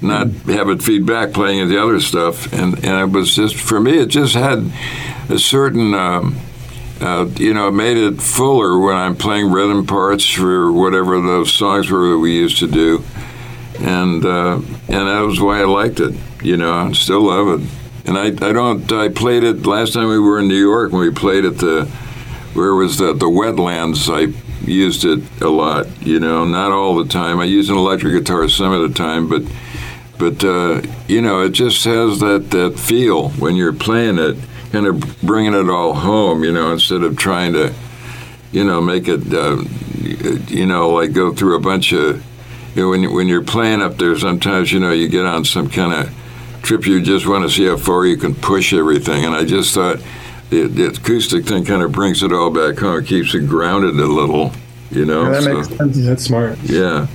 not have it feed back playing the other stuff. And, and it was just for me it just had a certain um, uh, you know it made it fuller when i'm playing rhythm parts for whatever those songs were that we used to do. And uh, and that was why i liked it you know i still love it. And I, I don't i played it last time we were in new york when we played at the where was the the wetlands i used it a lot you know not all the time. I use an electric guitar some of the time but but uh, you know, it just has that that feel when you're playing it, kind of bringing it all home. You know, instead of trying to, you know, make it, uh, you know, like go through a bunch of. You know, when when you're playing up there, sometimes you know you get on some kind of trip. You just want to see how far you can push everything, and I just thought the, the acoustic thing kind of brings it all back home. It keeps it grounded a little, you know. that so, makes sense. That's smart. yeah.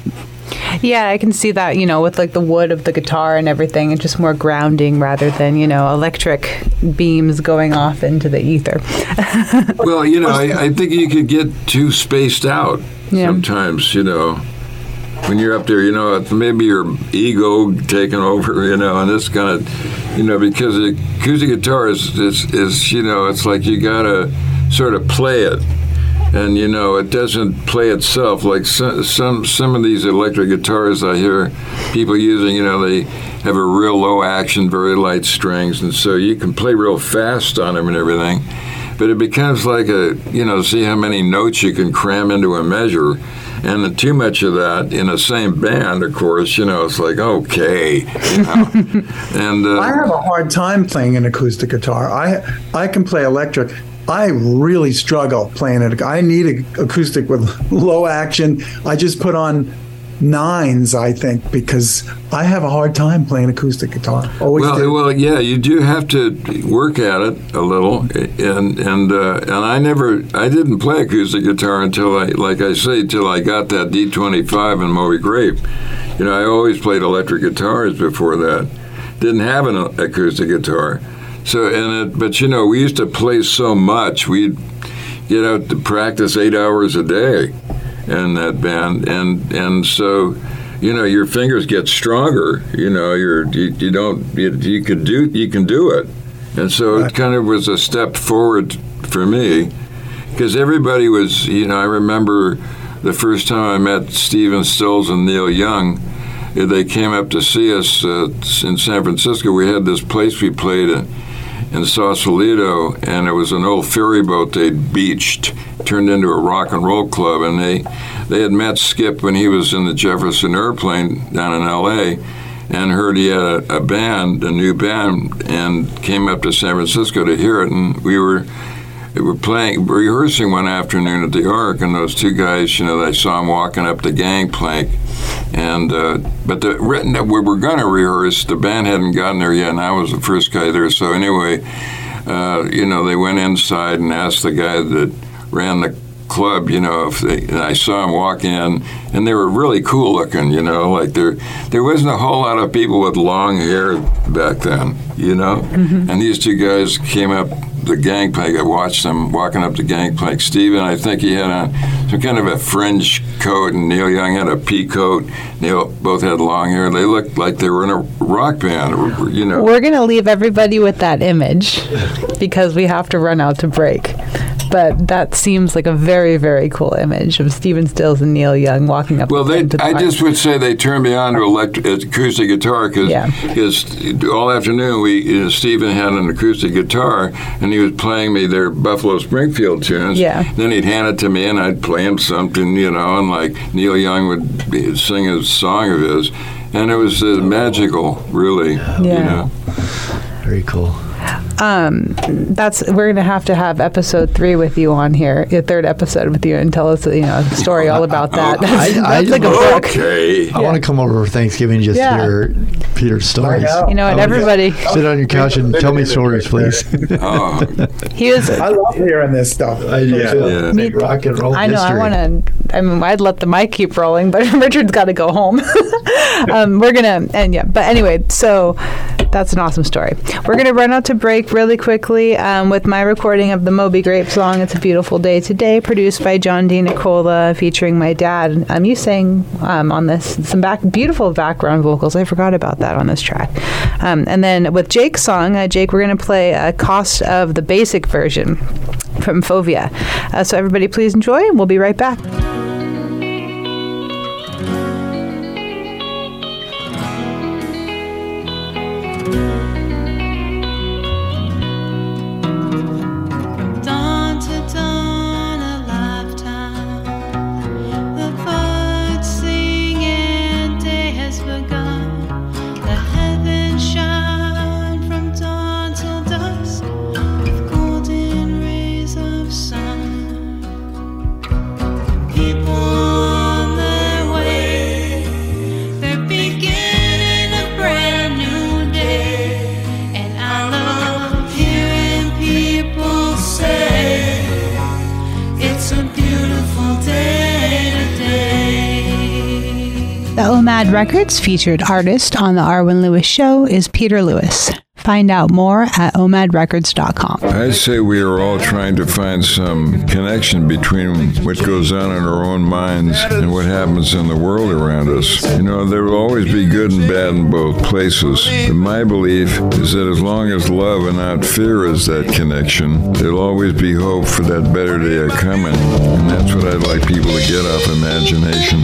Yeah, I can see that, you know, with like the wood of the guitar and everything, it's just more grounding rather than, you know, electric beams going off into the ether. Well, you know, I, I think you could get too spaced out Yeah. sometimes, you know. When you're up there, you know, maybe your ego taking over, you know, and this kind of, you know, because the acoustic guitar is, is, is, you know, it's like you gotta sort of play it, and you know, it doesn't play itself. Like some some some of these electric guitars I hear people using, you know, they have a real low action, very light strings, and so you can play real fast on them and everything but it becomes like a you know see how many notes you can cram into a measure and too much of that in the same band of course you know it's like okay you know and uh, I have a hard time playing an acoustic guitar. I I can play electric. I really struggle playing it. I need an acoustic with low action. I just put on nines, I think, because I have a hard time playing acoustic guitar. Always well, do. well, yeah, you do have to work at it a little, and and uh, and I never, I didn't play acoustic guitar until I, like I say, till I got that D25 in Moby Grape. You know, I always played electric guitars before that. Didn't have an acoustic guitar, so and it, but you know, we used to play so much. We'd get out to practice eight hours a day in that band, and and so you know your fingers get stronger. You know, you're you, you don't you, you could do you can do it, and so it kind of was a step forward for me because everybody was you know I remember the first time I met Stephen Stills and Neil Young. They came up to see us uh, in San Francisco. We had this place we played in, in Sausalito, and it was an old ferry boat they'd beached, turned into a rock and roll club, and they they had met Skip when he was in the Jefferson Airplane down in L.A. and heard he had a, a band, a new band, and came up to San Francisco to hear it, and we were. They were playing, rehearsing one afternoon at the Ark, and those two guys, you know, I saw them walking up the gangplank, and uh, but the written we were going to rehearse. The band hadn't gotten there yet, and I was the first guy there. So anyway, uh, you know, they went inside and asked the guy that ran the club, you know, if they, and I saw them walk in, and they were really cool looking, you know, like there there wasn't a whole lot of people with long hair back then, you know, mm-hmm. and these two guys came up the gangplank. I watched them walking up the gangplank. Stephen, I think he had on some kind of a fringe coat, and Neil Young had a pea coat. They both had long hair. They looked like they were in a rock band, you know. We're going to leave everybody with that image because we have to run out to break. But that seems like a very, very cool image of Stephen Stills and Neil Young walking up. Well, they, to the I park. just would say they turned me on to electric, acoustic guitar because Yeah. all afternoon we you know, Stephen had an acoustic guitar and he was playing me their Buffalo Springfield tunes. Yeah. Then he'd hand it to me and I'd play him something, you know, and like Neil Young would be, sing a song of his, and it was uh, magical, really. You Yeah. know. Very cool. Um, that's we're gonna have to have episode three with you on here, the third episode with you, and tell us you know a story all about that. That's, I- I like a book. Okay. I want to come over for Thanksgiving just Yeah. to hear Peter's stories. know. You know, and everybody, Sit on your couch and tell me stories, please. Oh, he was. I love hearing this stuff. I do Yeah. too. Yeah. Big rock and roll I know. history. I want to. I mean, I'd let the mic keep rolling, but Richard's got to go home. um, we're gonna and yeah. But anyway, so that's an awesome story. We're gonna run out to break really quickly um, with my recording of the Moby Grape song. It's a beautiful day today, produced by John DeNicola, featuring my dad. Um, you sang um, on this some back beautiful background vocals. I forgot about that on this track. Um, and then with Jake's song, uh, Jake, we're gonna play a cost of the basic version from Fovea. Uh, so everybody, please enjoy, and we'll be right back. Records featured artist on the Arwen Lewis Show is Peter Lewis. Find out more at omadrecords.com. I say we are all trying to find some connection between what goes on in our own minds and what happens in the world around us. You know, there will always be good and bad in both places. But my belief is that as long as love and not fear is that connection, there'll always be hope for that better day coming. And that's what I'd like people to get off imagination.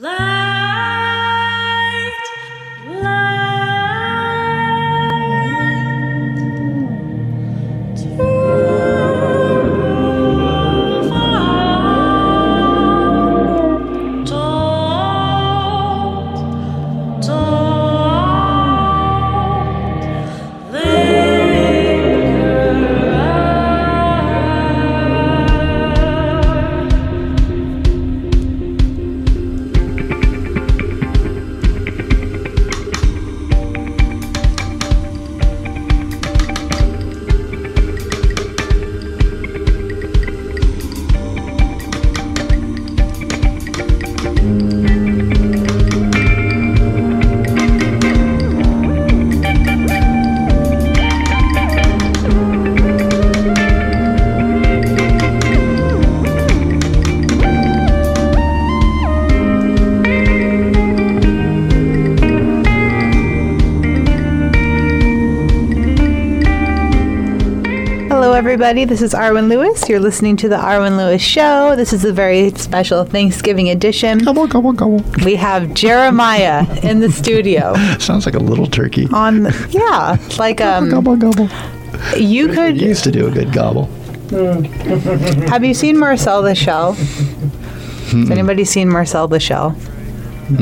Hello, everybody. This is Arwen Lewis. You're listening to the Arwen Lewis Show. This is a very special Thanksgiving edition. Gobble, gobble, gobble. We have Jeremiah in the studio. Sounds like a little turkey. On, the, yeah, like um, Gobble, gobble. you You could. You used to do a good gobble. Have you seen Marcel the Shell? Has anybody seen Marcel the Shell?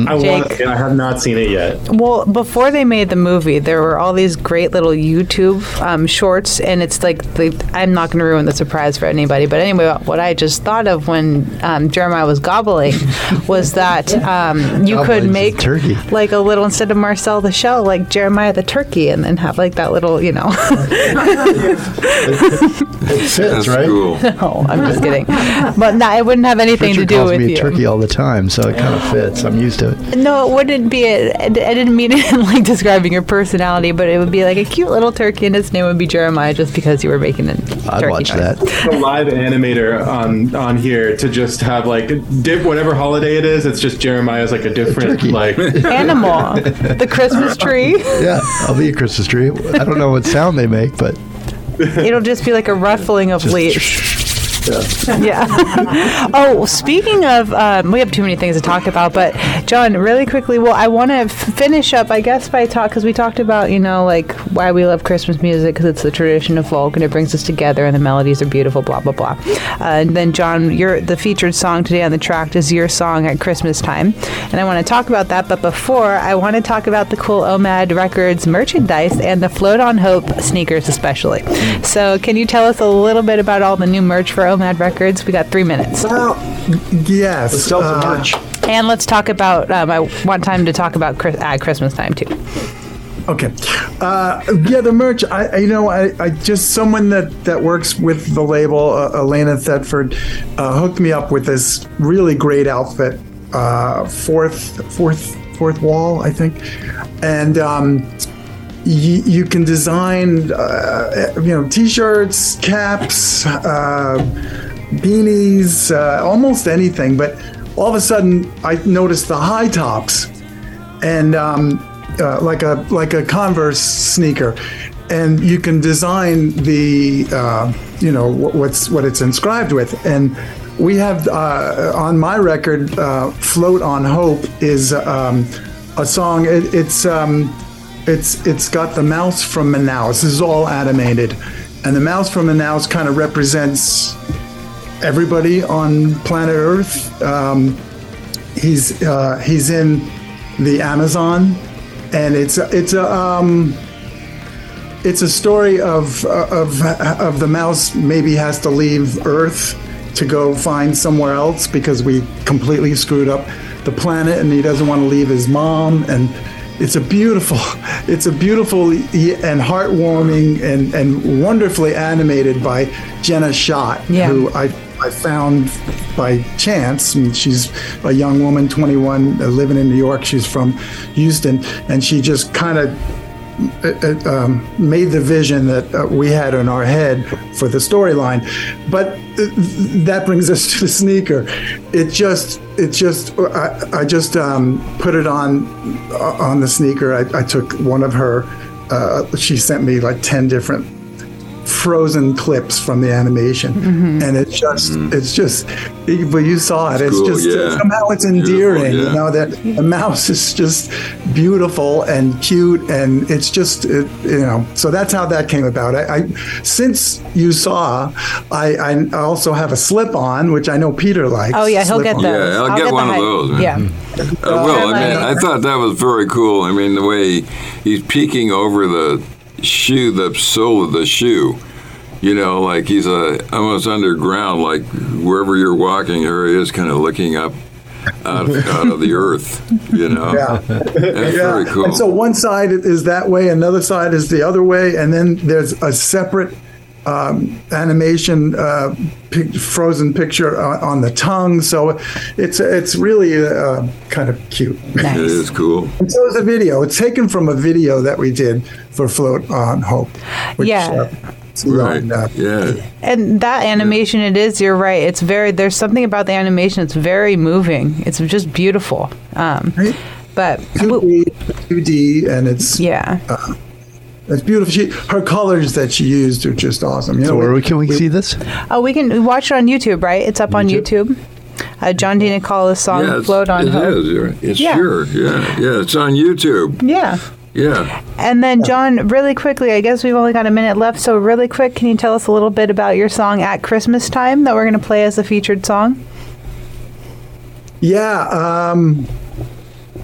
I want Jake. to. I have not seen it yet. Well, before they made the movie, there were all these great little YouTube um, shorts, and it's like the, I'm not going to ruin the surprise for anybody, but anyway, what I just thought of when um, Jeremiah was gobbling was that um, you could make turkey. like a little instead of Marcel the shell, like Jeremiah the turkey, and then have like that little, you know. It fits, That's right? cool. no, I'm just kidding, but no, it wouldn't have anything Richard to do calls with me you. turkey all the time, so it kind of fits. I'm used to it. No, it wouldn't be. A, I didn't mean it in like describing your personality, but it would be like a cute little turkey, and his name would be Jeremiah, just because you were making it. I'd watch noise. that. A live animator on on here to just have like dip whatever holiday it is. It's just Jeremiah's like a different turkey. like. Animal, the Christmas tree. Yeah, I'll be a Christmas tree. I don't know what sound they make, but It'll just be like a ruffling of leaves. Yeah. oh, speaking of, um, we have too many things to talk about, but John, really quickly, well, I want to f- finish up, I guess, by talk because we talked about, you know, like why we love Christmas music because it's the tradition of folk and it brings us together and the melodies are beautiful, blah blah blah. Uh, and then, John, your the featured song today on the track is your song at Christmas time, and I want to talk about that. But before, I want to talk about the cool OMAD Records merchandise and the Float on Hope sneakers, especially. So, can you tell us a little bit about all the new merch for OMAD Records? We got three minutes. Well, yes. sell some uh, merch. And let's talk about. Um, I want time to talk about Chris, at Christmas time too. Okay. Uh, yeah, the merch. I, you know, I, I just someone that that works with the label, uh, Elena Thetford, uh, hooked me up with this really great outfit. Uh, fourth, fourth, fourth wall, I think, and um, you can design, uh, you know, t-shirts, caps, uh, beanies, almost anything. But all of a sudden, I noticed the high tops and um, uh, like a like a Converse sneaker, and you can design the uh, you know wh- what's what it's inscribed with, and we have uh, on my record, uh, "Float on Hope" is um, a song. It, it's um, it's it's got the mouse from Manaus. This is all animated. and the mouse from Nows kind of represents everybody on planet Earth. Um, he's uh, he's in the Amazon, and it's a- it's a um, it's a story of of of the mouse maybe has to leave Earth to go find somewhere else because we completely screwed up the planet, and he doesn't want to leave his mom and. It's a beautiful, it's a beautiful and heartwarming and, and wonderfully animated by Jenna Schott, Yeah. who I I found by chance. And she's a young woman, 21, uh, living in New York. She's from Houston, and she just kind of uh, um, made the vision that uh, we had in our head for the storyline. But uh, that brings us to the sneaker. It just, it just, I, I just um, put it on uh, on the sneaker. I, I took one of her. Uh, she sent me like ten different frozen clips from the animation, and it's just, it's just. But you saw it. It's cool, just yeah. somehow it's endearing. yeah. You know that the mouse is just beautiful and cute, and it's just it, you know. So that's how that came about. I, I since you saw, I, I also have a slip on, which I know Peter likes. Oh yeah, he'll get slip-on. those. Yeah, I'll get the one of those, man. Yeah. I will. I mean, Uh, I thought that was very cool. I mean, the way he's peeking over the shoe, the sole of the shoe. You know, like he's a almost underground, like wherever you're walking, there he is, kind of looking up out, out of the earth. You know, Yeah. that's Yeah. very cool. And so one side is that way, another side is the other way, and then there's a separate um, animation uh, pic- frozen picture on, on the tongue. So it's it's really uh, kind of cute. it is cool. And so is a video. It's taken from a video that we did for Float on Hope. Which, Yeah. uh, it's Right. on, uh, Yeah. And that animation, it is. You're right. It's very. There's something about the animation. It's very moving. It's just beautiful. Um, Right. but 2D, 2D, and it's yeah, it's beautiful. She, her colors that she used are just awesome. You So know, where we, can we see this? oh, we can watch it on YouTube, right? It's up on YouTube. Uh, John DeNicola's song Yeah, it's, "Float on it Hope." is, It's Yeah. sure. Yeah. Yeah. It's on YouTube. Yeah. Yeah. And then, John, really quickly, I guess we've only got a minute left. So, really quick, can you tell us a little bit about your song at Christmas time that we're going to play as a featured song? Yeah, um,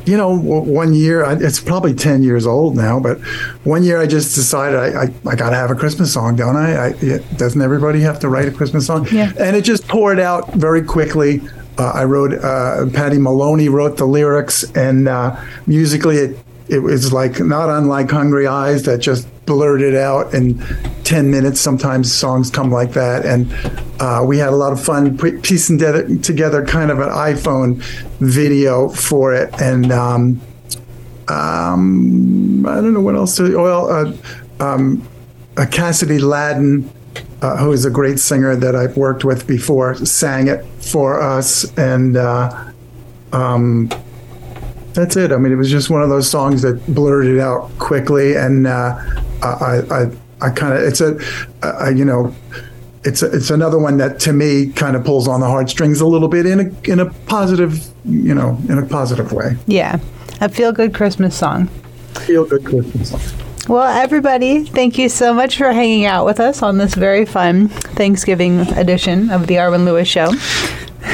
you know, one year, it's probably 10 years old now, but one year I just decided I, I, I got to have a Christmas song, don't I? I yeah, doesn't everybody have to write a Christmas song? Yeah. And it just poured out very quickly. Uh, I wrote, uh, Patty Maloney wrote the lyrics, and uh, musically it, it was like not unlike Hungry Eyes that just blurted out in 10 minutes. Sometimes songs come like that. And uh, we had a lot of fun pi- piecing together, together kind of an iPhone video for it. And um, um, I don't know what else to, well, uh, um, uh, Cassidy Ladden, uh, who is a great singer that I've worked with before, sang it for us. And uh, um, that's it. I mean, it was just one of those songs that blurted it out quickly, and uh, I, I, I kind of, it's a, I, you know, it's a, it's another one that to me kind of pulls on the heartstrings a little bit in a in a positive, you know, in a positive way. Yeah, a feel good Christmas song. Feel good Christmas song. Well, everybody, thank you so much for hanging out with us on this very fun Thanksgiving edition of the Arwen Lewis Show.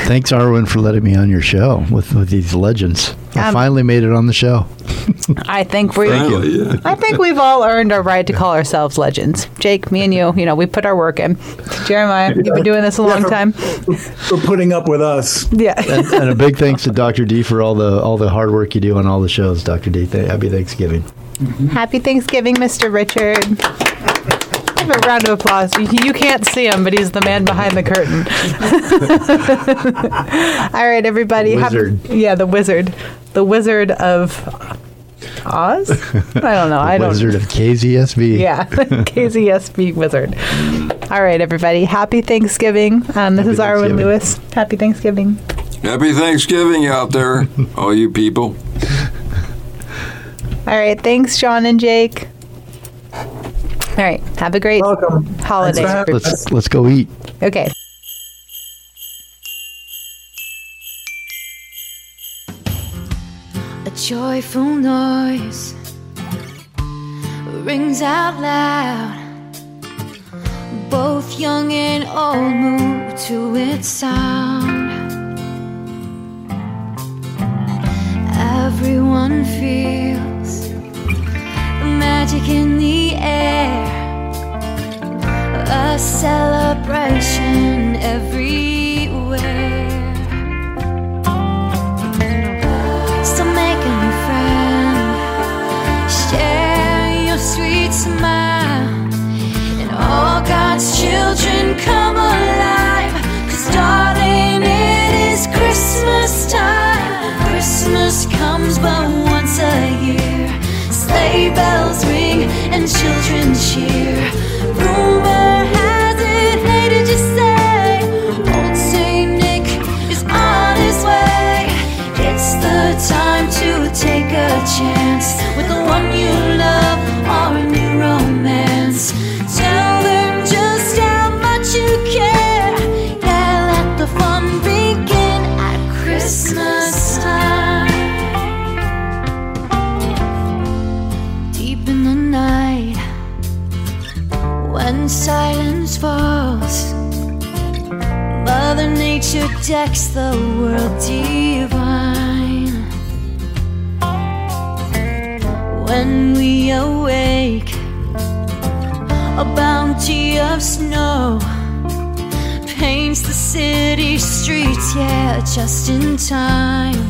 Thanks, Arwen, for letting me on your show with, with these legends. I Um, finally made it on the show. I think we Finally, yeah. I think we've all earned our right to call ourselves legends. Jake, me and you, you know, we put our work in. Jeremiah, you've been doing this a long for- time. For putting up with us. Yeah. And, and a big thanks to Dr. D for all the all the hard work you do on all the shows, Dr. D. Th- happy Thanksgiving. Happy Thanksgiving, Mr. Richard. Give a round of applause. You, you can't see him, but he's the man behind the curtain. All right, everybody. happy- Wizard. yeah, the wizard. The wizard of Oz? I don't know. I don't Wizard of KZSB. Yeah, KZSB wizard. All right, everybody. Happy Thanksgiving. Um, this Happy is Arwen Lewis. Happy Thanksgiving. Happy Thanksgiving out there, all you people. All right. Thanks, John and Jake. All right. Have a great Welcome. holiday. Thanks for having everybody. Let's let's go eat. Okay. A joyful noise rings out loud. both young and old move to its sound. Everyone feels the magic in the air, a celebration everywhere. So make a new friend, share your sweet smile, and all God's children come alive. Cause darling, it is Christmas time. Christmas comes but once a year. Sleigh bells ring and children cheer. Nature decks the world divine. When we awake, a bounty of snow paints the city streets, yeah, just in time.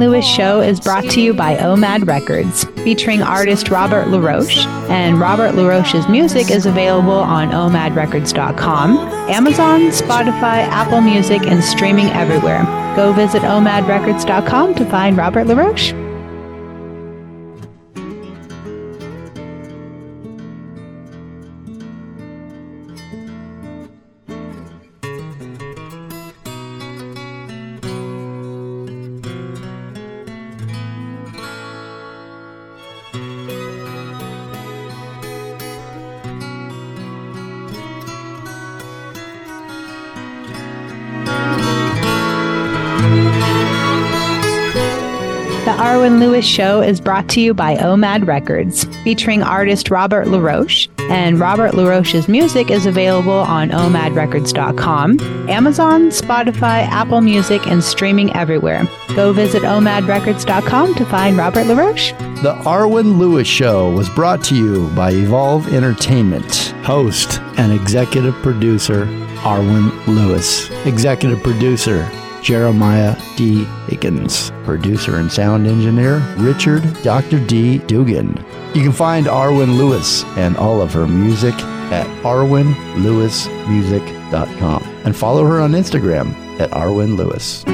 Lewis Show is brought to you by OMAD Records, featuring artist Robert LaRoche. And Robert LaRoche's music is available on omadrecords.com, Amazon, Spotify, Apple Music, and streaming everywhere. Go visit omadrecords.com to find Robert LaRoche. Lewis Show is brought to you by OMAD Records, featuring artist Robert LaRoche. And Robert LaRoche's music is available on omadrecords.com, Amazon, Spotify, Apple Music, and streaming everywhere. Go visit omadrecords.com to find Robert LaRoche. The Arwen Lewis Show was brought to you by Evolve Entertainment. Host and executive producer Arwen Lewis. Executive producer Jeremiah D. Higgins. Producer and sound engineer Richard Dr. D. Dugan. You can find Arwen Lewis and all of her music at arwenlewismusic.com and follow her on Instagram at Arwen Lewis.